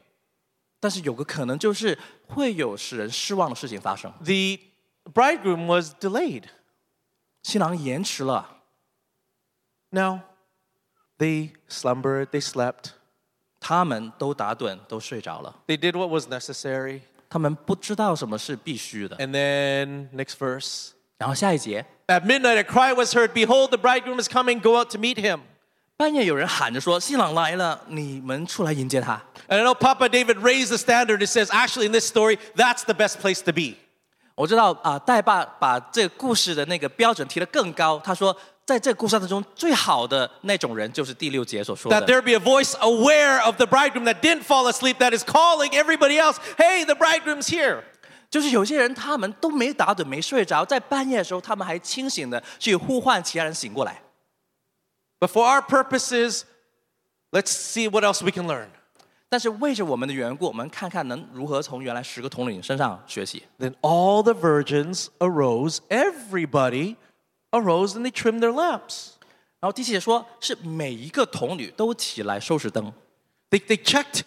但是有个可能就是会有使人失望的事情发生， The bridegroom was delayed. 新郎延迟了， Now, they slumbered, they slept, 他们都打盹，都睡着了， they did what was necessary. 他们不知道什么是必须的。 And then, next verse. 然后下一节， At midnight, a cry was heard Behold, the bridegroom is coming, go out to meet him. 半夜有人喊着说：“新郎来了，你们出来迎接他。 And I know Papa David raised the standard. It says, actually, in this story, that's the best place to be. ”我知道啊，戴爸把这个故事的那个标准提得更高。他说， 在这个故事当中，最好的那种人就是第六节所说 That 的， there be a voice aware of the bridegroom that didn't fall asleep, that is calling everybody else, hey, the bridegroom's here. 就是有些人他们都没打盹、没睡着，在半夜的时候，他们还清醒的去呼唤其他人醒过来。 But for our purposes, let's see what else we can learn. 但是为着我们的缘故，我们看看能如何从原来十个统领身上学习。 Then all the virgins arose, everybody arose, and they trimmed their lamps. 然后第七节说，是每一个童女都起来收拾灯， They, they checked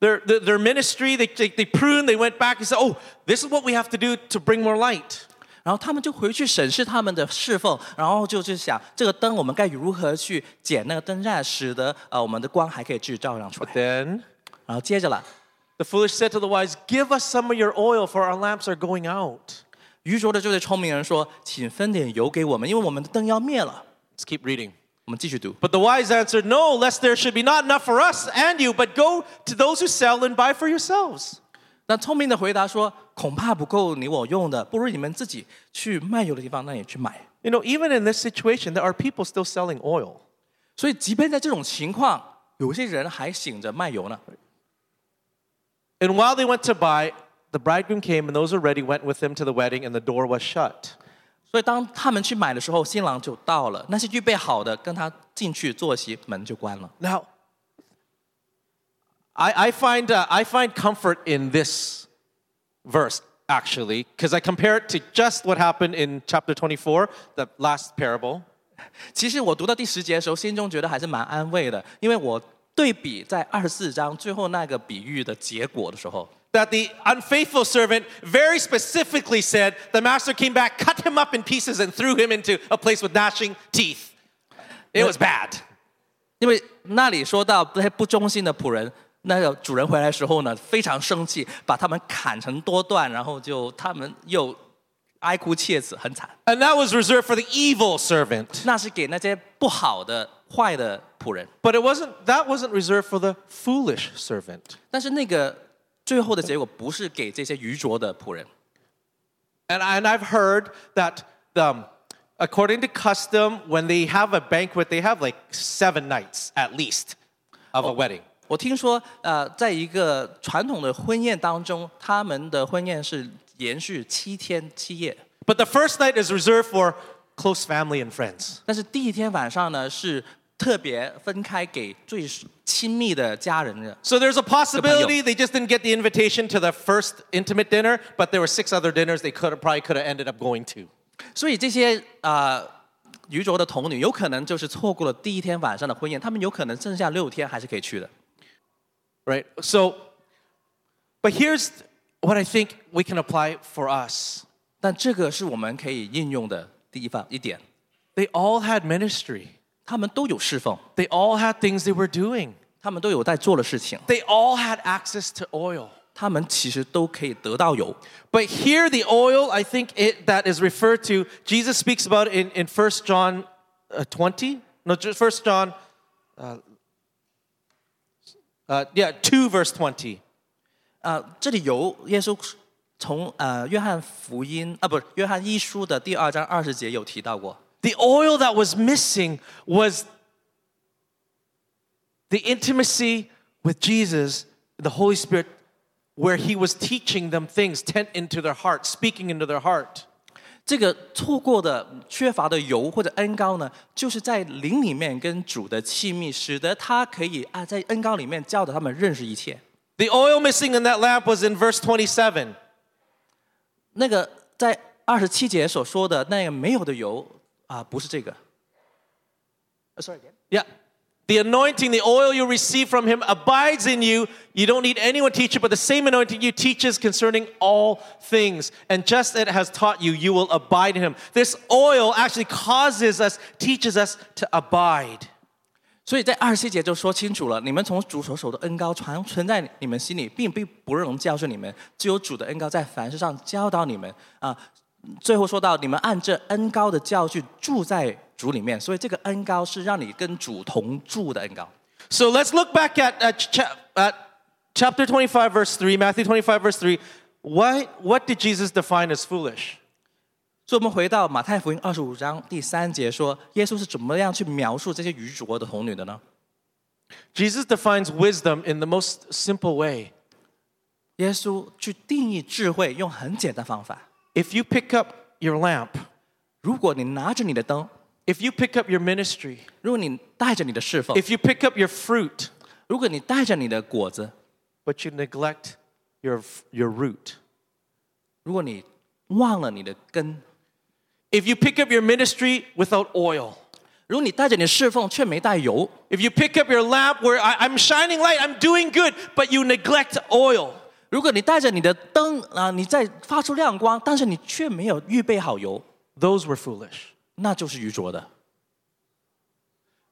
their, their, their ministry, they, they, they pruned, they went back and said, oh, this is what we have to do to bring more light. 然后他们就回去审视他们的侍奉，然后就是想这个灯我们该如何去剪那个灯扇，使得呃我们的光还可以继续照亮出来。 Then 然后接着了， the foolish said to the wise, Give us some of your oil, for our lamps are going out. 愚拙的就对聪明人说：“请分点油给我们，因为我们的灯要灭了。 Let's keep reading. ”我们继续读。 But the wise answered, No, lest there should be not enough for us and you, but go to those who sell and buy for yourselves. 那聪明的回答说：“恐怕不够你我用的，不如你们自己去卖油的地方那里去买。 You know, even in this situation, there are people still selling oil. ”所以，即便在这种情况，有些人还醒着卖油呢。 And while they went to buy, the bridegroom came, and those who were ready went with him to the wedding, and the door was shut. 所以，当他们去买的时候，新郎就到了。那些预备好的跟他进去坐席，门就关了。 Now, I, I, find, uh, I find comfort in this verse, actually, because I compare it to just what happened in chapter 24, the last parable. 其实我读到第十节的时候，心中觉得还是蛮安慰的，因为我 对比在二十四章最后那个比喻的结果的时候， That the unfaithful servant very specifically said the master came back, cut him up in pieces, and threw him into a place with gnashing teeth. It was bad. 因为那里说到那些不忠心的仆人，那个主人回来的时候呢，非常生气，把他们砍成多段，然后就他们又哀哭切齿，很惨。 And that was reserved for the evil servant. 那是给那些不好的、 坏的仆人， But it wasn't, that wasn't reserved for the foolish servant. 但是那个最后的结果不是给这些愚拙的仆人。 And, I, and I've heard that um, according to custom, when they have a banquet, they have like seven nights at least of a wedding. 我听说，呃，在一个传统的婚宴当中，他们的婚宴是延续七天七夜， But the first night is reserved for close family and friends. 但是第一天晚上呢，是 特别分开给最亲密的家人的。 So there's a possibility they just didn't get the invitation to the first intimate dinner, but there were six other dinners they could have probably could have ended up going to. 所以这些啊、呃愚拙的童女，有可能就是错过了第一天晚上的婚宴，他们有可能剩下六天还是可以去的。 Right? So, but here's what I think we can apply for us. 但这个是我们可以应用的第一方一点， They all had ministry. 他们都有侍奉， They all had things they were doing. 他们都有在做的事情， They all had access to oil. 他们其实都可以得到油。 But here, the oil, I think it, that is referred to, Jesus speaks about it in, in 1 John uh, 20. No, just 1 John Uh, yeah, 2 verse 20. 呃，这里有耶稣从呃约翰福音啊，不是约翰一书的第二章二十节有提到过， The oil that was missing was the intimacy with Jesus, the Holy Spirit, where He was teaching them things, tent into their heart, speaking into their heart. 这个错过的、缺乏的油或者恩膏呢，就是在灵里面跟主的亲密，使得他可以啊在恩膏里面教导他们认识一切。 The oil missing in that lamp was in verse 27. 那个在二十七节所说的那个没有的油 啊、呃，不是这个。Sorry again. Yeah. The anointing, the oil you receive from him abides in you. You don't need anyone to teach you, but the same anointing you teaches concerning all things. And just as it has taught you, you will abide in him. This oil actually causes us, teaches us to abide. 所以在二十七节就说清楚了，你们从主所受的恩膏常存在你们心里，并并不容教训你们，只有主的恩膏在凡事上教导你们啊、呃，最后说到，你们按这恩高的教训住在主里面，所以这个恩高是让你跟主同住的恩高。So let's look back at, at, at chapter 25, verse 3, Matthew 25, verse 3. Why, what did Jesus define as foolish? 所以，我们回到马太福音二十五章第三节说，耶稣是怎么样去描述这些愚拙的童女的呢？Jesus defines wisdom in the most simple way. 耶稣去定义智慧，用很简单方法。If you pick up your lamp, 如果你拿着你的灯， if you pick up your ministry, 如果你带着你的侍奉， if you pick up your fruit, 如果你带着你的果子， but you neglect your, your root, 如果你忘了你的根， if you pick up your ministry without oil, 如果你带着你的侍奉却没带油， if you pick up your lamp where I, I'm shining light, I'm doing good, but you neglect oil, 如果你带着你的灯啊，你在发出亮光，但是你却没有预备好油， those were foolish. 那就是愚拙的。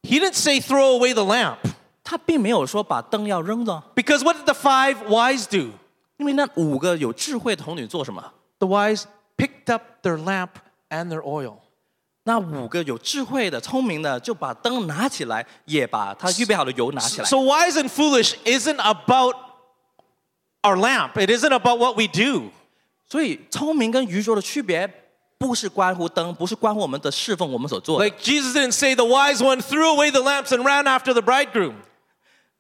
He didn't say throw away the lamp, 他并没有说把灯要扔了， because what did the five wise do? 因为那五个有智慧的童女做什么？ The wise picked up their lamp and their oil. 那五个有智慧的、聪明的，就把灯拿起来，也把他预备好的油拿起来。 So wise and foolish isn't about our lamp. It isn't about what we do. 所以，聪明跟愚拙的区别，不是关乎灯，不是关乎我们的侍奉，我们所做的。 Like Jesus didn't say the wise one threw away the lamps and ran after the bridegroom.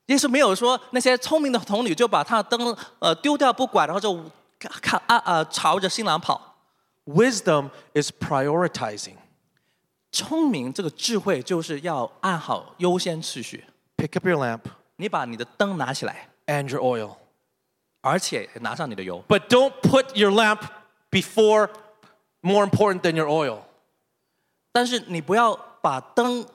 耶稣没有说那些聪明的童女就把他的灯呃丢掉不管，然后就看啊呃朝着新郎跑。 Wisdom is prioritizing. 聪明这个智慧就是要按好优先次序。 Pick up your lamp 你把你的灯拿起来， and your oil. 而且拿上你的油， But don't put your lamp before more important than your oil. 但是你不要把灯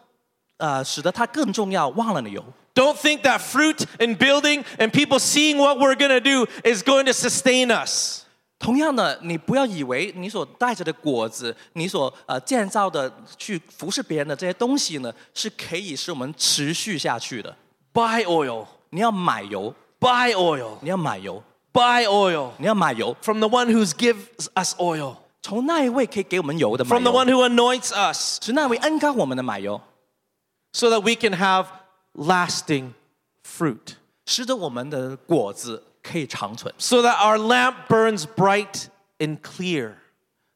呃使得它更重要，忘了你油。 Don't think that fruit and building and people seeing what we're going to do is going to sustain us. 同样的，你不要以为你所带着的果子，你所呃建造的去服侍别人的这些东西呢，是可以使我们持续下去的。 Buy oil. 你要买油， Buy oil. 你要买油， Buy oil 你要买油， from the one who gives us oil, 从那一位可以给我们油的买 from the one 油， who anoints us, 是那位恩高我们的买油， so that we can have lasting fruit, 使得我们的果子可以长存， so that our lamp burns bright and clear,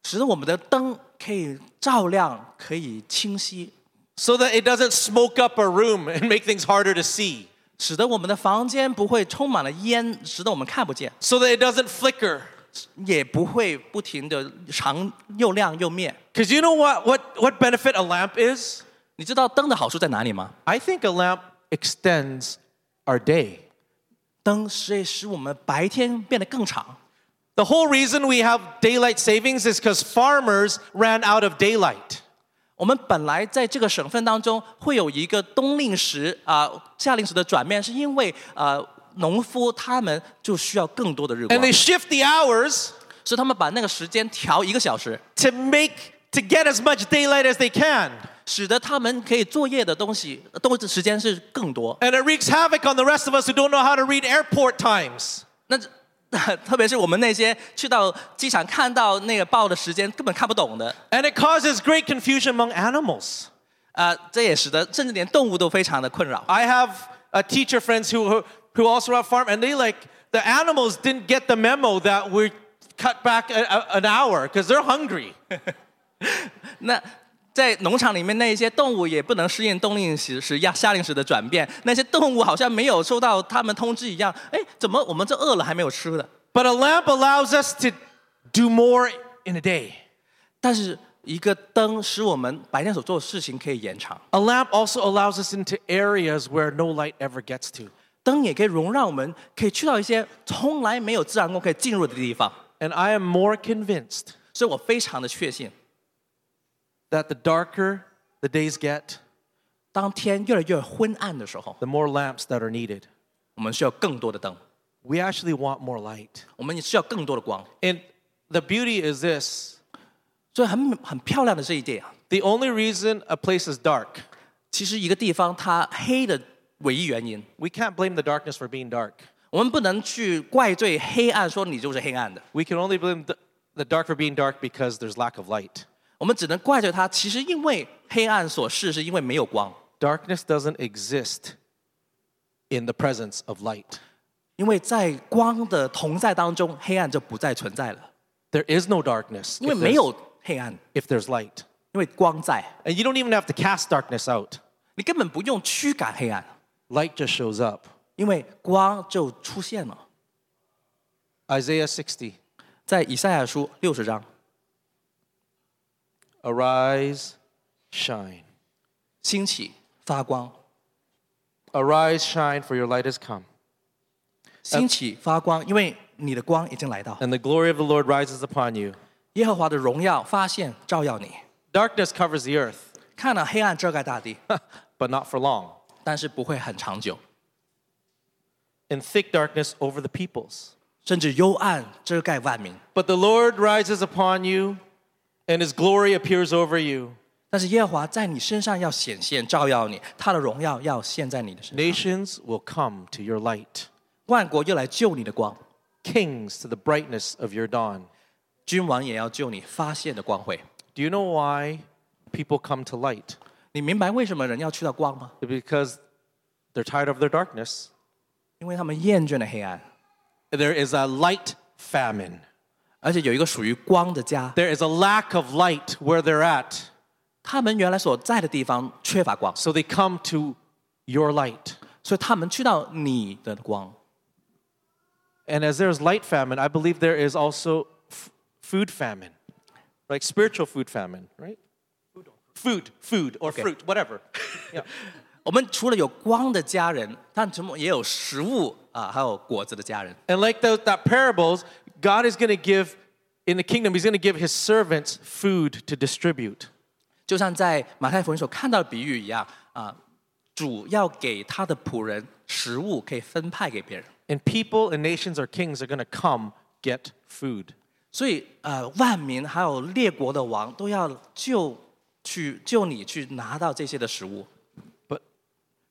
使得我们的灯可以照亮，可以清晰， so that it doesn't smoke up our room and make things harder to see, 使得我们的房间不会充满了烟，使得我们看不见， so that it doesn't flicker. 也不会不停的长又亮又灭。 Because you know what, what, what benefit a lamp is? 你知道灯的好处在哪里吗？ I think a lamp extends our day. 灯是使我们白天变得更长。 The whole reason we have daylight savings is because farmers ran out of daylight. 我们本来在这个省份当中会有一个冬令时啊、夏令时的转变，是因为呃农夫他们就需要更多的日光 And，they shift the hours 所以他们把那个时间调一个小时， to make to get as much daylight as they can. 使得他们可以作业的东西都时间是更多。 And it wreaks havoc on the rest of us who don't know how to read airport times. 那 特别是我们那些去到机场看到那个报的时间根本看不懂的 And it causes great confusion among animals. 啊、这也使得甚至连动物都非常的困扰。 I have uh, teacher friends who, who, who also have farm, and they like, the animals didn't get the memo that we cut back a, a- an hour because they're hungry. 那 在农场里面，那一些动物也不能适应冬令时时夏夏令时的转变，那些动物好像没有收到他们通知一样，哎，怎么我们这饿了还没有吃的？ But a lamp allows us to do more in a day. 但是一个灯使我们白天所做的事情可以延长， A lamp also allows us into areas where no light ever gets to. 灯也可以容让我们可以去到一些从来没有自然光可以进入的地方。 And I am more convinced 所以我非常的确信， that the darker the days get, 当天越来越昏暗的时候， the more lamps that are needed. 我们需要更多的灯， We actually want more light. 我们也需要更多的光。 And the beauty is this 所以很很漂亮的这一点啊， the only reason a place is dark, 其实一个地方它黑的唯一原因， we can't blame the darkness for being dark. 我们不能去怪罪黑暗，说你就是黑暗的。 We can only blame the, the dark for being dark because there's lack of light. 我们只能怪罪它，其实因为黑暗所示，是因为没有光， Darkness doesn't exist in the presence of light. 因为在光的同在当中，黑暗就不再存在了， There is no darkness 因为 if 没 there's, 有黑暗， if there's light. 因为光在， And you don't even have to cast darkness out. 你根本不用驱赶黑暗， Light just shows up. 因为光就出现了。 Isaiah 60. 在以赛亚书六十章， Arise, shine. 兴起发光， Arise, shine, for your light has come. 兴起发光，因为你的光已经来到， And the glory of the Lord rises upon you. 耶和华的荣耀发现照耀你。 Darkness covers the earth, 看了黑暗遮盖大地， but not for long. 但是不会很长久， And thick darkness over the peoples. 甚至幽暗遮盖万民。 But the Lord rises upon you, and his glory appears over you. 但是耶和华在你身上要显现，照耀你，他的荣耀要现在你的身上。 Nations will come to your light, 万国又来救你的光， kings to the brightness of your dawn. 君王也要救你发现的光辉。 Do you know why people come to light? 你明白为什么人要去到光吗？ Because they're tired of their darkness. 因为他们厌倦了黑暗， There is a light famine. 而且有一个属于光的家。 There is a lack of light where they're at. 他们原来所在的地方缺乏光， So they come to your light. 所以他们去到你的光。 And as there's light famine, I believe there is also f- food famine, like spiritual food famine, right? Food, food, or Okay. fruit, whatever. yeah. 我们除了有光的家人，但什么也有食物啊，还有果子的家人。 And like those, that parables, God is going to give, in the kingdom, He's going to give His servants food to distribute. 就像在马太福音所看到的比喻一样啊，主要给他的仆人食物，可以分派给别人。 And people and nations or kings are going to come get food. 所以呃，万民还有列国的王都要救去救你去拿到这些的食物。 But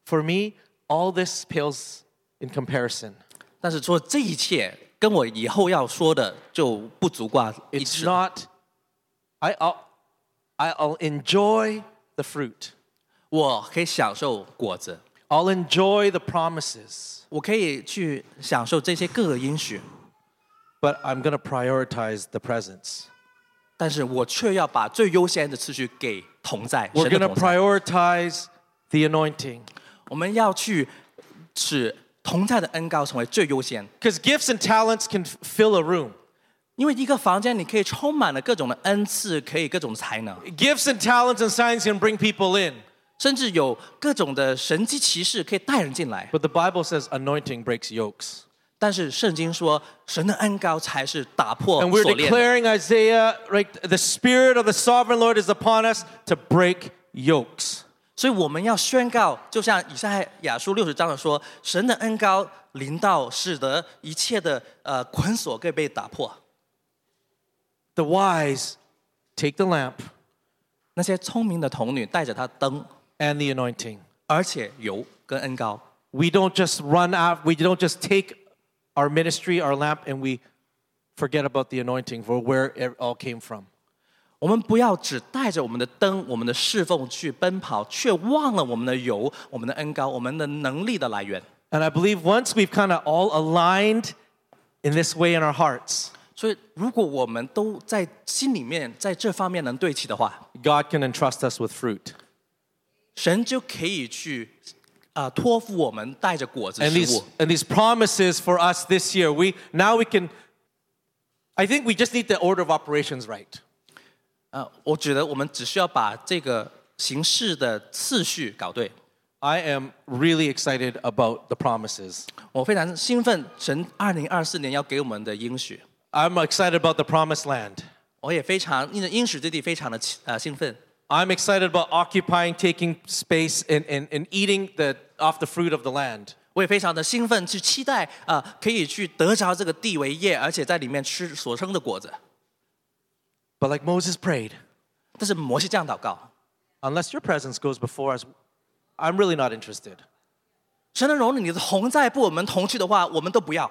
for me, all this pales in comparison. 但是说这一切 跟我以后要说的就不足挂一 It's 致。 not, I, I'll, I'll enjoy the fruit. 我可以享受果子， I'll enjoy the promises, 我可以去享受这些各个应许， but I'm going to prioritize the presence. 但是我却要把最优先的次序给同在 We're 神的 going to 同在。 prioritize the anointing. 我们要去使 同在的恩膏成为最优先。Because gifts and talents can fill a room. 因为一个房间你可以充满了各种的恩赐，可以各种才能。Gifts and talents and signs can bring people in. 甚至有各种的神迹奇事可以带人进来。But the Bible says anointing breaks yokes. 但是圣经说，神的恩膏才是打破 And we're 锁链的。declaring Isaiah, right? The Spirit of the Sovereign Lord is upon us to break yokes. 所以我们要宣告，就像以赛亚书六十章的说：“神的恩膏临到，使得一切的呃捆锁可以被打破。” The wise take the lamp，那些聪明的童女带着她灯，and the anointing，而且油跟恩膏。We don't just run out. We don't just take our ministry, our lamp, and we forget about the anointing for where it all came from. 我们不要只带着我们的灯、我们的侍奉去奔跑，却忘了我们的油、我们的恩高、我们的能力的来源。 And I believe once we've kind of all aligned in this way in our hearts, 所以，如果我们都在心里面在这方面能对齐的话， God can entrust us with fruit. 神就可以去啊、托付我们带着果子 And 食 these 物。 and these promises for us this year, we now we can I think we just need the order of operations right. 啊、我觉得我们只需要把这个形式的次序搞对。I am really excited about the promises. 我非常兴奋，神二零二四年要给我们的应许，I'm excited about the promised land. 我也非常因为应许之地非常的呃兴奋。I'm excited about occupying, taking space, and, and, and eating the, off the fruit of the land. 我也非常的兴奋，去期待啊、呃可以去得着这个地为业，而且在里面吃所生的果子。But like Moses prayed, 但是摩西这样祷告： unless your presence goes before us, I'm really not interested. 神的荣你的同在不我们同去的话，我们都不要。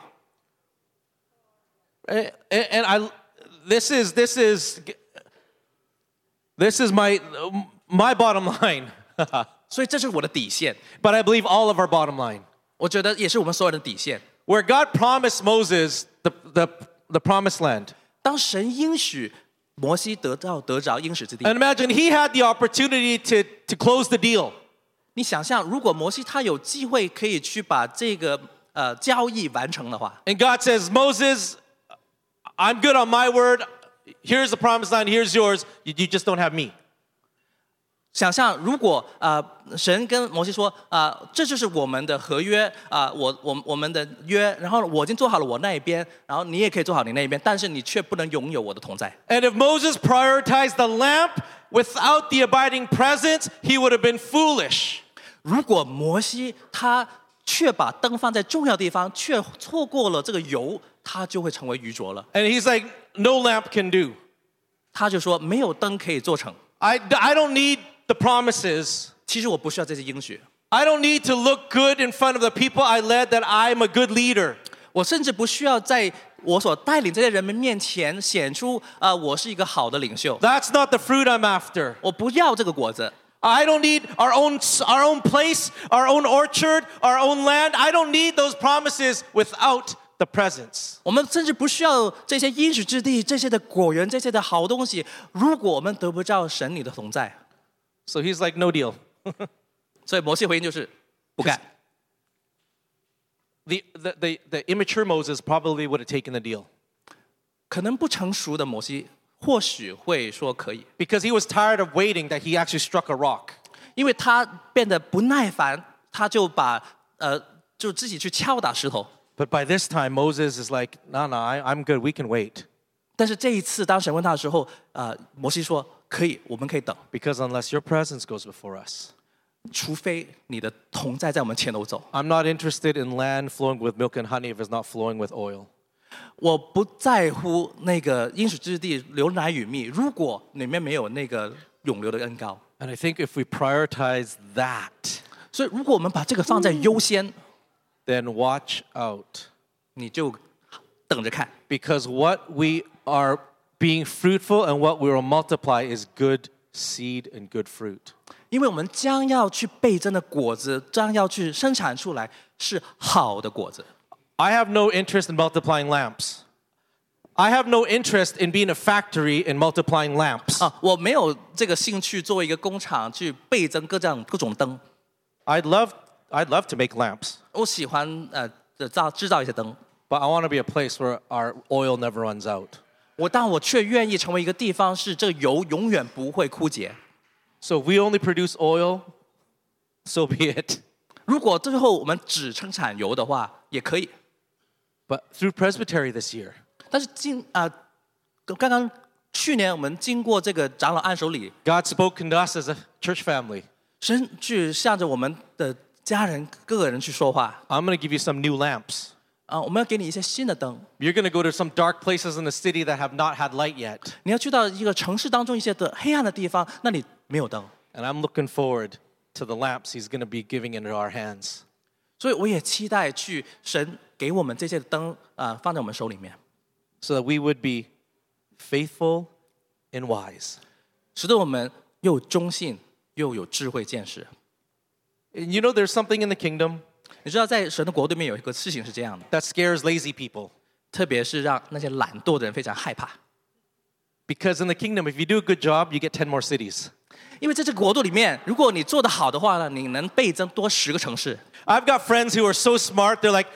And, and I, this is, this is, this is my, my bottom line. 所以这是我的底线， but I believe all of our bottom line. 我觉得也是我们所有人的底线。 Where God promised Moses the, the, the promised land. 当神应许 摩西得到得着应许之地， And imagine he had the opportunity to, to close the deal. 你想象，如果摩西他有机会可以去把这个呃交易完成的话， And God says, Moses, I'm good on my word. Here's the promised land. Here's yours. You, you just don't have me. 想象如果呃神跟摩西说啊、呃这就是我们的合约啊、我我我们的约，然后我已经做好了我那一边，然后你也可以做好你那一边，但是你却不能拥有我的同在。 And if Moses prioritized the lamp without the abiding presence, he would have been foolish. 如果摩西他却把灯放在重要地方，却错过了这个油，他就会成为愚拙了。 And he's like, no lamp can do. 他就说没有灯可以做成。 I, I don't need the promises. 其实我不需要这些应许， I don't need to look good in front of the people I led that I'm a good leader. 我甚至不需要在我所带领这些人们面前显出啊、呃我是一个好的领袖。 That's not the fruit I'm after. 我不要这个果子， I don't need our own, our own place, our own orchard, our own land. I don't need those promises without the presence. 我们甚至不需要这些应许之地、这些的果园、这些的好东西。如果我们得不到神你的同在， So he's like, no deal. 所以摩西回应就是不干。 The, the, the, the immature Moses probably would have taken the deal 可能不成熟的摩西或许会说可以， because he was tired of waiting that he actually struck a rock. 因为他变得不耐烦，他就把呃就自己去敲打石头。 But by this time, Moses is like, no, no, I, I'm good. We can wait. 但是这一次，当神问他的时候，呃，摩西说可以，我们可以等， Because unless your presence goes before us, 除非你的同在在我们前头走。 I'm not interested in land flowing with milk and honey if it's not flowing with oil. 我不在乎那个应许之地流奶与蜜，如果里面没有那个永流的恩膏。 And I think if we prioritize that, 所以，如果我们把这个放在优先， then watch out. 你就等着看， Because what we are being fruitful and what we will multiply is good seed and good fruit. 因为我们将要去倍增的果子，将要去生产出来是好的果子。 I have no interest in multiplying lamps. I have no interest in being a factory in multiplying lamps. 啊，我没有这个兴趣作为一个工厂去倍增各样各种灯， I'd love, I'd love to make lamps, 我喜欢呃制造制造一些灯， but I want to be a place where our oil never runs out. 我但我却愿意成为一个地方，是这个油永远不会枯竭。 So if we only produce oil, so be it. 如果最后我们只生产油的话，也可以。 But through Presbytery this year, 但是今啊、刚刚去年我们经过这个长老按手礼， God spoken to us as a church family. 神去向着我们的家人各个人去说话 I'm going to give you some new lamps. 啊、我们要给你一些新的灯。 You're going to go to some dark places in the city that have not had light yet. 你要去到一个城市当中一些的黑暗的地方，那里没有灯， And I'm looking forward to the lamps He's going to be giving into our hands. 所以我也期待去神给我们这些灯啊、放在我们手里面， so that we would be faithful and wise. 使得我们又忠信又有智慧见识。 And you know, there's something in the kingdom 你知道，在神的国度里面有一个事情是这样的， that scares lazy people. 特别是让那些懒惰的人非常害怕， Because in the kingdom, if you do a good job, you get 10 more cities. 因为在这个国度里面，如果你做得好的话呢，你能倍增多十个城市。 I've got friends who are so smart, they're like,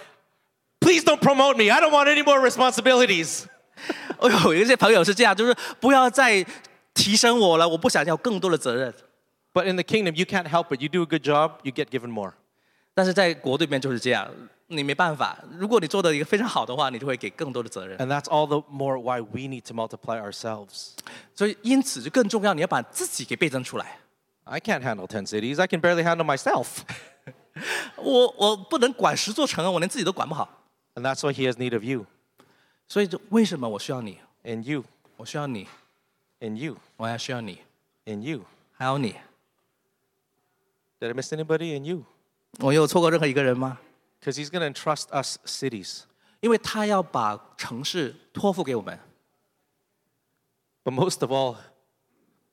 please don't promote me. I don't want any more responsibilities. 我有一些朋友是这样，就是不要再提升我了，我不想要更多的责任。 But in the kingdom, you can't help it. You do a good job, you get given more. 但是在国度里面就是这样，你没办法。如果你做的一个非常好的话，你就会给更多的责任。 And that's all the more why we need to multiply ourselves. 所以因此就更重要，你要把自己给倍增出来。 I can't handle 10 cities. I can barely handle myself. 我我不能管十座城啊，我连自己都管不好。 And that's why he has need of you, 所以就为什么我需要你？ and you, 我需要你， and you, 我还需要你， and you. 还有你。 Did I miss anybody? And you. 我有错过任何一个人吗？ Because he's going to entrust us cities. 因为他要把城市托付给我们。 But most of all,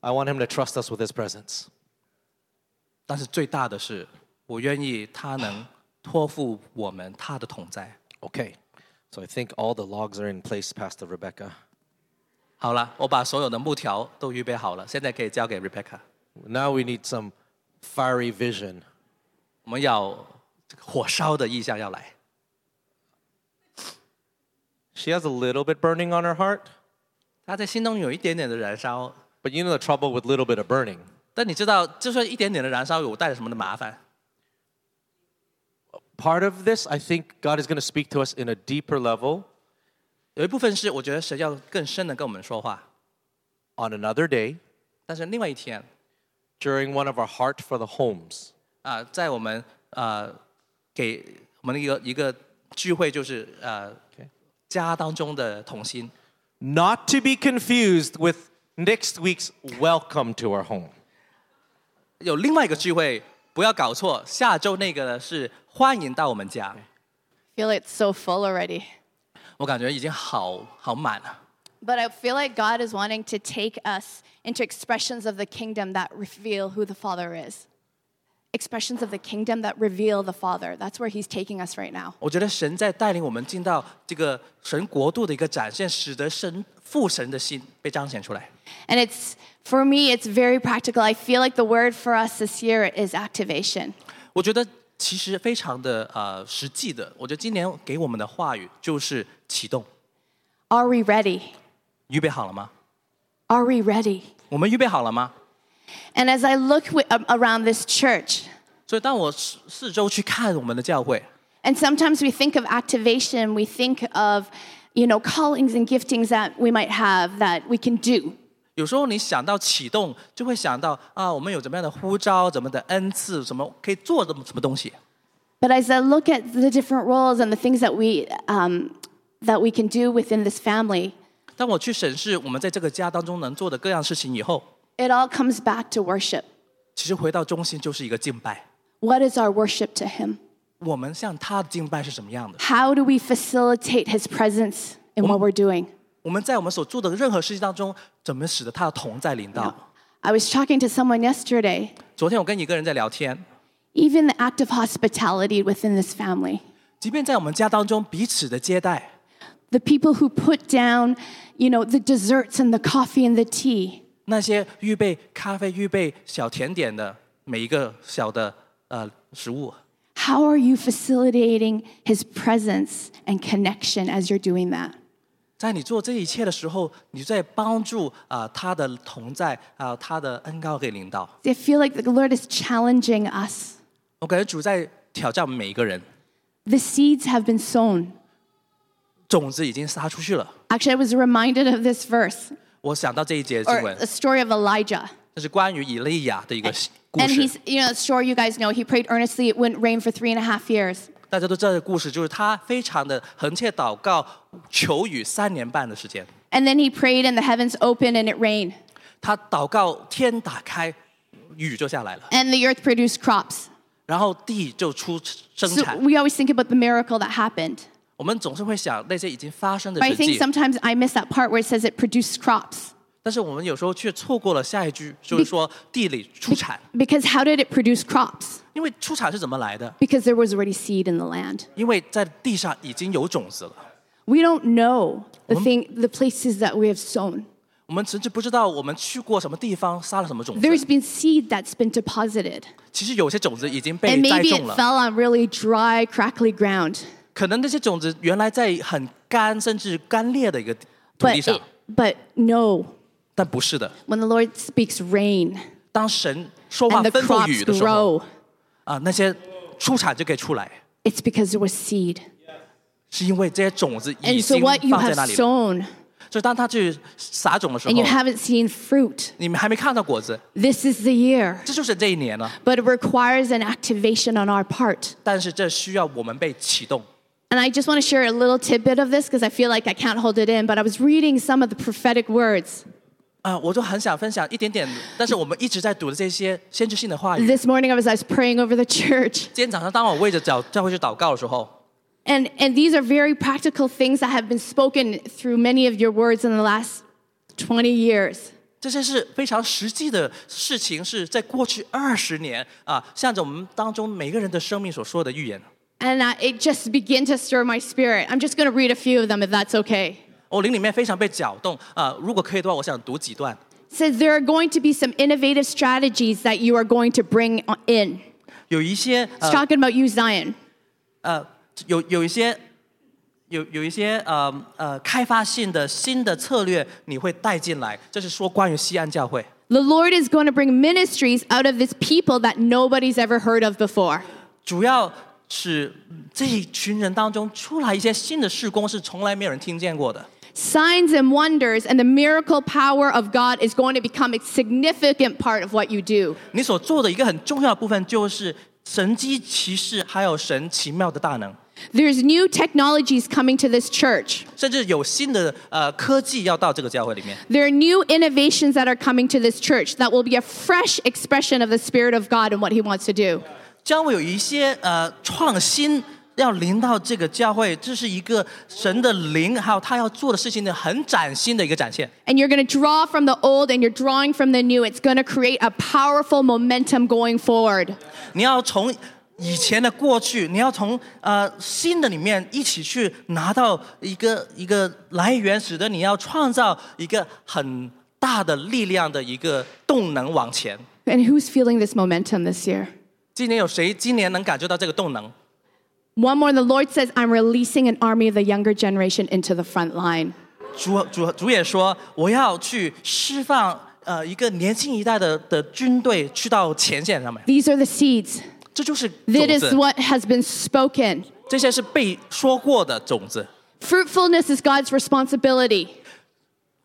I want him to trust us with his presence. 但是最大的是，我愿意他能托付我们他的同在。 Okay. So I think all the logs are in place, Pastor Rebecca. 好了，我把所有的木条都预备好了，现在可以交给 Rebecca。 Now we need some fiery vision. 我们要这个火烧的意象要来。 She has a little bit burning on her heart, 他在心中有一点点的燃烧， but you know the trouble with little bit of burning. 但你知道，就算一点点的燃烧，有带来什么的麻烦？ Part of this, I think God is going to speak to us in a deeper level 有一部分是我觉得神要更深的跟我们说话， on another day 但是另外一天 during one of our Heart for the Homes. 啊、在我们呃给我们的一个一个聚会，就是呃家当中的同心， Not to be confused with next week's welcome to our home. 有另外一个聚会，不要搞错，下周那个呢是欢迎到我们家。 feel like it's so full already. 我感觉已经好好满了。 But I feel like God is wanting to take us into expressions of the kingdom that reveal who the Father is. Expressions of the kingdom that reveal the Father. That's where He's taking us right now. 我觉得神在带领我们进到这个神国度的一个展现，使得神父神的心被彰显出来。 And it's, for me, it's very practical. I feel like the word for us this year is activation. 我觉得其实非常的呃实际的。我觉得今年给我们的话语就是启动， Are we ready? 预备好了吗？ Are we ready? 我们预备好了吗？ And as I look wi- a- around this church, 所以当我四四周去看我们的教会， and sometimes we think of activation, we think of, you know, callings and giftings that we might have that we can do. 有时候你想到启动，就会想到啊，我们有怎么样的呼召，怎么的恩赐，怎么可以做什么什么东西。 But as I look at the different roles and the things that we, um, that we can do within this family, 当我去审视我们在这个家当中能做的各样事情以后， it all comes back to worship. 其实回到中心就是一个敬拜。 What is our worship to Him? 我们向他的敬拜是什么样的？ How do we facilitate His presence in what we're doing? 我们在我们所做的任何事情当中，怎么使得他的同在临到？ I was talking to someone yesterday, 昨天我跟一个人在聊天， even the act of hospitality within this family. 即便在我们家当中彼此的接待， The people who put down, you know, the desserts and the coffee and the tea. 那些预备咖啡、预备小甜点的每一个小的呃食物。How are you facilitating His presence and connection as you're doing that? 在你做这一切的时候，你在帮助啊他的同在啊他的恩膏给领导。I feel like the Lord is challenging us. 我感觉主在挑战每一个人。The seeds have been sown. 种子已经撒出去了。Actually, I was reminded of this verse. 我想到这一节经 or 文 a，story of Elijah. 这是关于以利亚的一个故 And 事 he's,。you know, sure you guys know, he prayed earnestly, it wouldn't rain for three and a half years. 大家都知道这个故事，就是他非常的横切祷告，求雨三年半的时间。 And then he prayed, and the heavens opened, and it rained. 他祷告天打开，雨就下来了， And the earth produced crops. 然后地就出生 So 产。 we always think about the miracle that happened. 我们总是会想那些已经发生的 But I 神 think 迹， sometimes I miss that part where it says it produced crops. 但是我们有时候却错过了下一句，就是说地里出产。 Because how did it produce crops? 因为出产是怎么来的？ Because there was already seed in the land. 因为在地上已经有种子了， We don't know the thing, the places that we have sown. 我们甚至不知道我们去过什么地方，撒了什么种子。 There's been seed that's been deposited, 其实有些种子已经被 and 栽 maybe 种 it 了， fell on really dry, crackly ground. 可能那些种子原来在很干甚至干裂的一个土 But 地上 it,，but no, 但不是的。 when the Lord speaks rain 当神说话 and the 吩咐 crops 雨的时候， grow, 啊，那些出产就可以出来， it's because there was seed. 是因为这些种子已 And so 经 what you 放在 have 那里了。 sown 所以当他去撒种的时 and you 候， haven't seen fruit, 你们还没看到果子， this is the year. 这就是这一年了。 But it requires an activation on our part. 但是这需要我们被启动。 And I just want to share a little tidbit of this because I feel like I can't hold it in. But I was reading some of the prophetic words 啊、我就很想分享一点点，但是我们一直在读的这些先知性的话语。 this morning. I was I was praying over the church, 今天早上当我为着教教会去祷告的时候， and and these are very practical things that have been spoken through many of your words in the last 20 years. 这些是非常实际的事情，是在过去二十年啊，向着我们当中每个人的生命所说的预言。 and it just began to stir my spirit. I'm just going to read a few of them if that's okay. so there are going to be some innovative strategies that you are going to bring in. 有一些 It's He's talking about you, Zion. 呃有有一些有有一些呃呃开发性的新的策略你会带进来，这是说关于锡安教会。The Lord is going to bring ministries out of this people that nobody's ever heard of before. 是这一群人当中出来一些新的事工，是从来没有人听见过的。Signs and wonders and the miracle power of God is going to become a significant part of what you do. 你所做的一个很重要的部分就是神迹奇事，还有神奇妙的大能。There's new technologies coming to this church. 甚至有新的呃科技要到这个教会里面。There are new innovations that are coming to this church that will be a fresh expression of the Spirit of God and what He wants to do. 将会有一些呃创新要临到这个教会，这是一个神的灵，还有他要做的事情的很崭新的一个展现。 And you're going to draw from the old and you're drawing from the new. It's going to create a powerful momentum going forward. 你要从以前的过去，你要从呃新的里面一起去拿到一个一个来源，使得你要创造一个很大的力量的一个动能往前。 And who's feeling this momentum this year? 今年有谁今年能感受到这个动能？ One more, the Lord says, I'm releasing an army of the younger generation into the front line. 主主主也说，我要去释放呃一个年轻一代的的军队去到前线上面， These are the seeds. 这就是种 That is 子， what has been spoken. 这些是被说过的种子。 Fruitfulness is God's responsibility.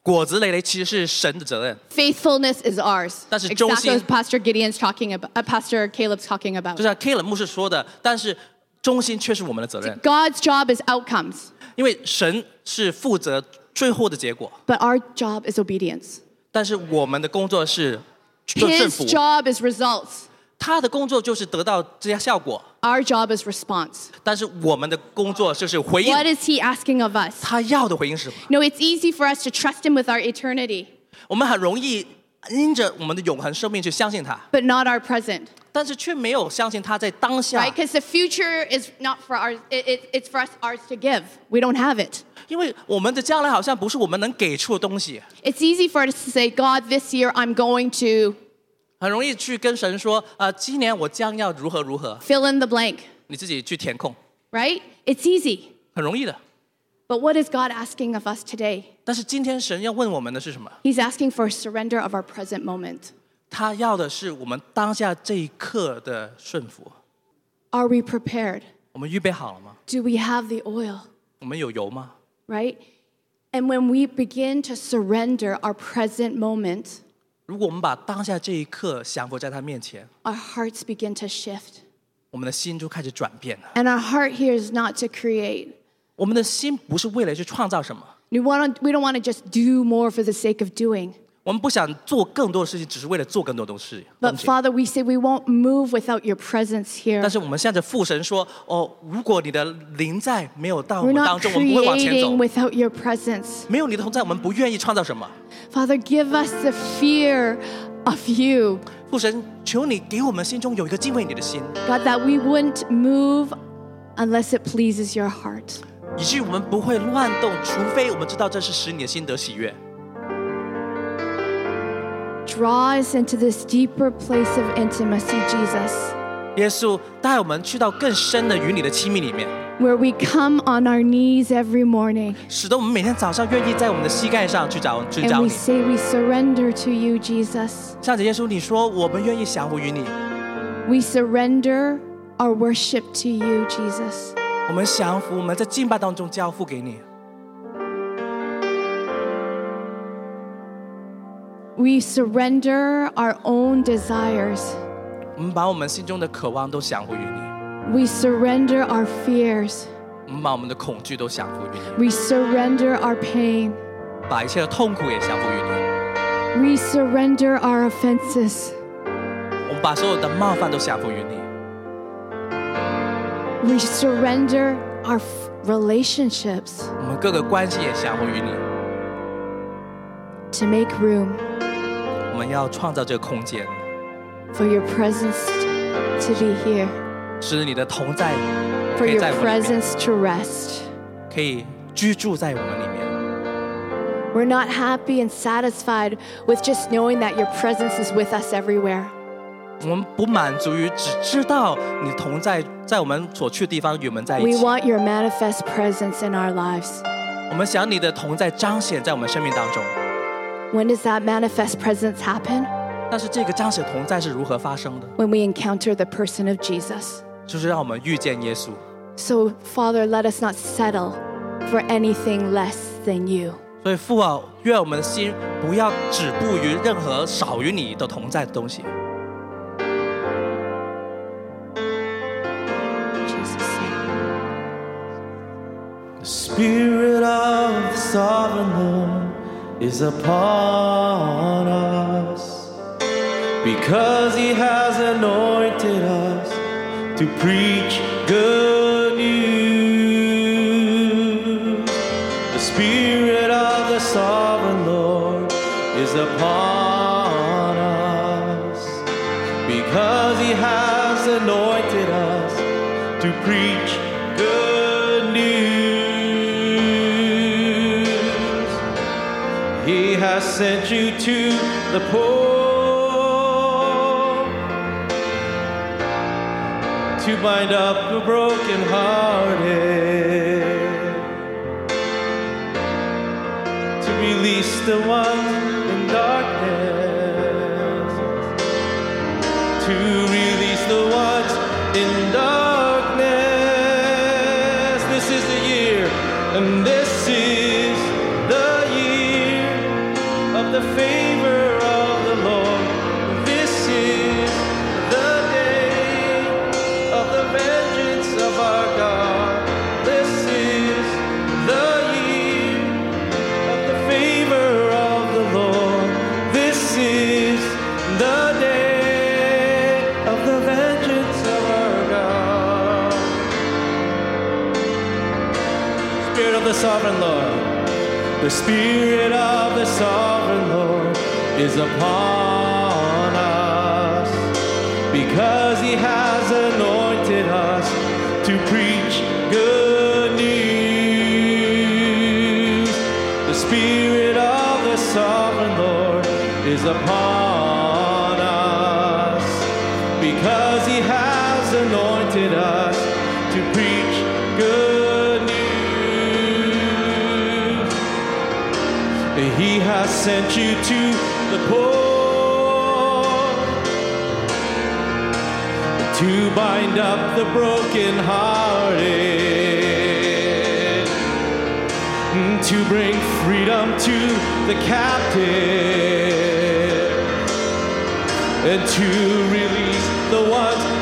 果子累累其实是神的责任， Faithfulness is ours. 但是忠心- Exactly as Pastor Gideon's talking about, uh, Pastor Caleb's talking 就 about. 像 K 冷牧师说的，但是中心却是我们的责任， God's job is outcomes, 因为神是负责最后的结果， but our job is obedience. 但是我们的工作是做顺 His 服， job is results. 他的工作就是得到这些效果， Our job is response. 但是我们的工作就是回应 What is He asking of us? 他要的回应是什么？ No, it's easy for us to trust Him with our eternity, 我们很容易因着我们的永恒生命去相信他， but not our present. 但是却没有相信他在当下 Right? Because the future is not for ours, it, it, it's for us ours to give. We don't have it. 因为我们的将来好像不是我们能给出的东西， It's easy for us to say, God, this year I'm going to 很容易去跟神说，呃，今年我将要如何如何， fill in the blank, 你自己去填空， right? It's easy. 很容易的。 But what is God asking of us today? 但是今天神要问我们的是什么？ He's asking for a surrender of our present moment. 他要的是我们当下这一刻的顺服。 Are we prepared? 我们预备好了吗？ Do we have the oil? 我们有油吗？ Right? And when we begin to surrender our present moment, 如果我们把当下这一刻降服在他面前， our hearts begin to shift. 我们的心就开始转变了。 And our heart here is not to create. 我们的心不是为了去创造什么， We, want we don't want to just do more for the sake of doing. 我们不想做更多的事情，只是为了做更多的事。 But 东西 Father, we say we won't move without your presence here. 但是我们向着父神说：“哦，如果你的灵在没有到我 We're 们 not 当中，我们不会往前走 creating。without your presence. 没有你的同在，我们不愿意创造什么。 Father, give us the fear of you. 父神，求你给我们心中有一个敬畏你的心， God, that we wouldn't move unless it pleases your heart. 以至于我们不会乱动，除非我们知道这是使你的心得喜悦。 Draw us into this deeper place of intimacy, Jesus, 耶稣带我们去到更深的与你的亲密里面， where we come on our knees every morning 使得我们每天早上愿意在我们的膝盖上去找去 and 找 we 你。 say we surrender to you, Jesus. 向着耶稣，你说我们愿意降服于你， We surrender our worship to you, Jesus. 我们降服，我们在敬拜当中交付给你。 We surrender our own desires. 我们把我们心中的渴望都降服于你， We surrender our fears. 我们把我们的恐惧都降服于你， We surrender our pain. 把一切的痛苦也降服于你， We surrender our offenses. 我们把所有的冒犯都降服于你， We surrender our f- relationships 我们各个关系也降服于你。 to make room 我 们要创造这个空间， for your presence to be here, 使你的同在 for 可以 your 在我们里面， presence to rest. 可以居住在我们里面。 We're not happy and satisfied with just knowing that your presence is with us everywhere. 我们不满足于只知道你同在，在我们所去的地方与我们在一 We 起。 want your manifest presence in our lives. 我们想你的同在彰显在我们生命当中。 When does that manifest presence happen? 但是这个彰显同在是如何发生的？ When we encounter the person of Jesus. 就是让我们遇见耶稣。 So, Father, let us not settle for anything less than you. 所以父啊，愿我们的心不要止步于任何少于你的同在的东西。 In Jesus' name. The Spirit of the Sovereign Lord is upon us because He has anointed us to preach good news. The Spirit of the Sovereign Lord is upon us because He has anointed us to preach He has sent you to the poor to bind up the brokenhearted, to release the ones The Spirit of the sovereign Lord is upon us because He has anointed us to preach good news. The Spirit of the sovereign Lord is upon us because He has anointed us Has sent you to the poor to bind up the brokenhearted, to bring freedom to the captive, and to release the ones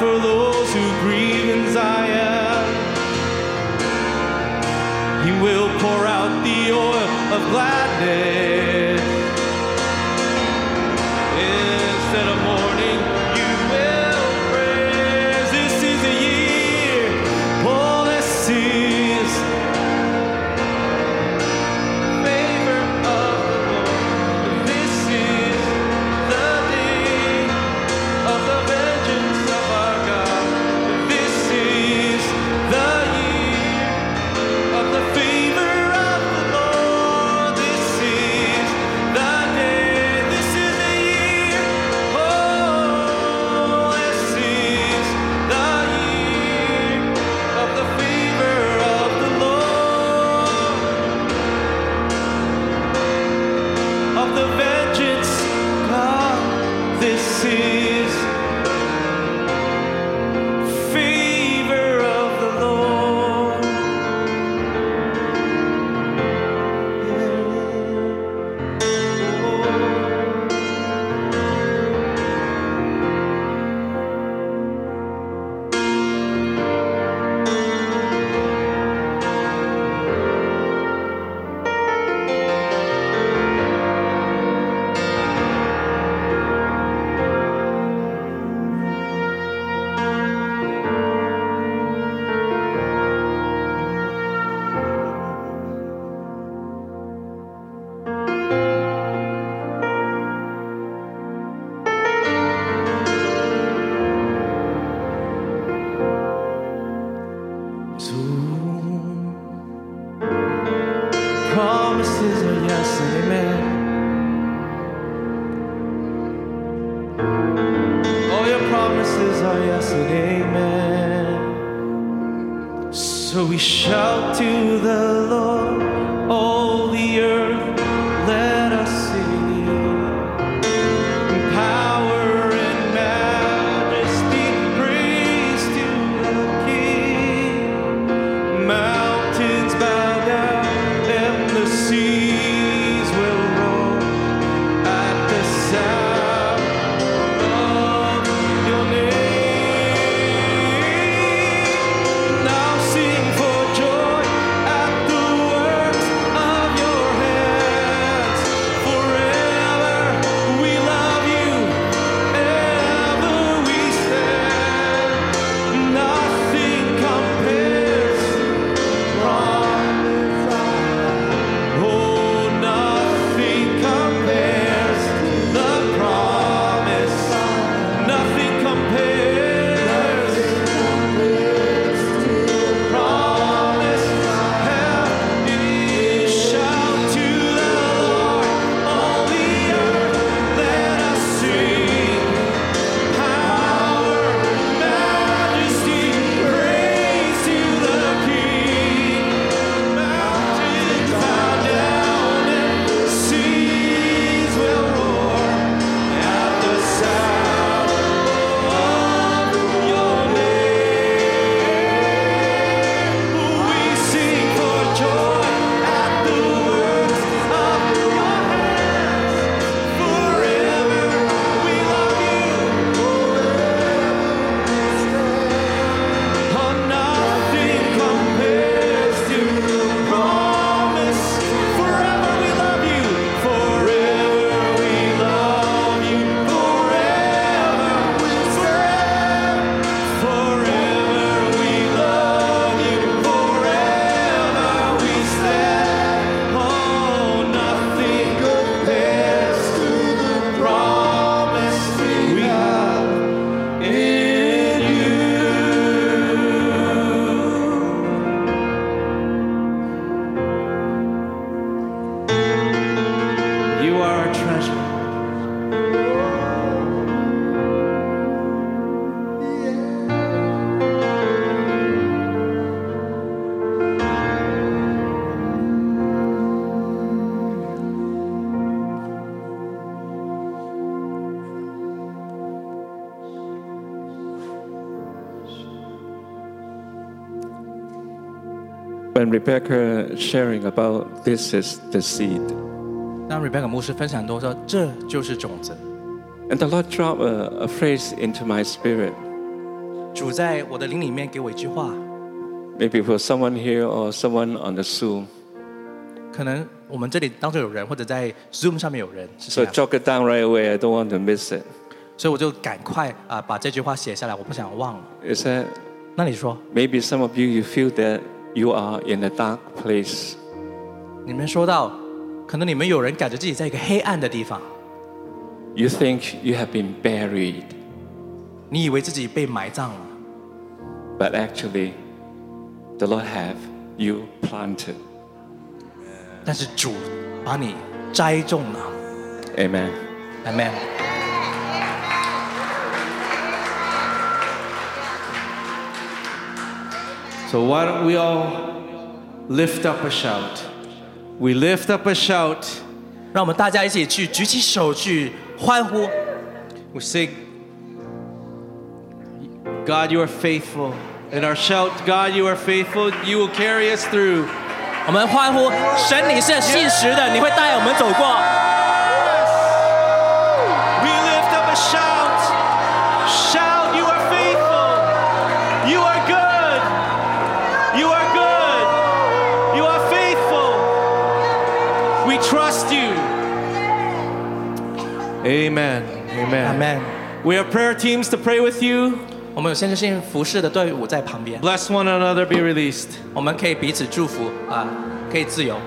for those who grieve in Zion. He will pour out the oil of gladness. when Rebecca sharing about this is the seed, 当 Rebecca 牧师分享多说，这就是种子。 and the Lord dropped a, a phrase into my spirit. 主在我的灵里面给我一句话， Maybe for someone here or someone on the Zoom. 可能我们这里当中有人，或者在 Zoom 上面有人是 So 这样， jot it down right away. I don't want to miss it. 所以我就赶快啊把这句话写下来，我不想忘了。 Is that 那你说， maybe some of you you feel that you are in a dark place. 你们说到，可能你们有人感觉自己在一个黑暗的地方，You think you have been buried, 你以为自己被埋葬了，but actually, the Lord have you planted. 但是主把你栽种了。Amen. Amen。So why don't we all lift up a shout? We lift up a shout. 让我们大家一起去举起手去欢呼。 We say, God, you are faithful. And our shout, God, you are faithful. You will carry us through. 我们欢呼，神你是信实的，你会带我们走过。 We lift up a shout. Shout, Amen. Amen. Amen。 We have prayer teams to pray with you. 我们有先知性服饰的队伍在旁边， Bless one another, be released. 我们可以彼此祝福啊，可以自由。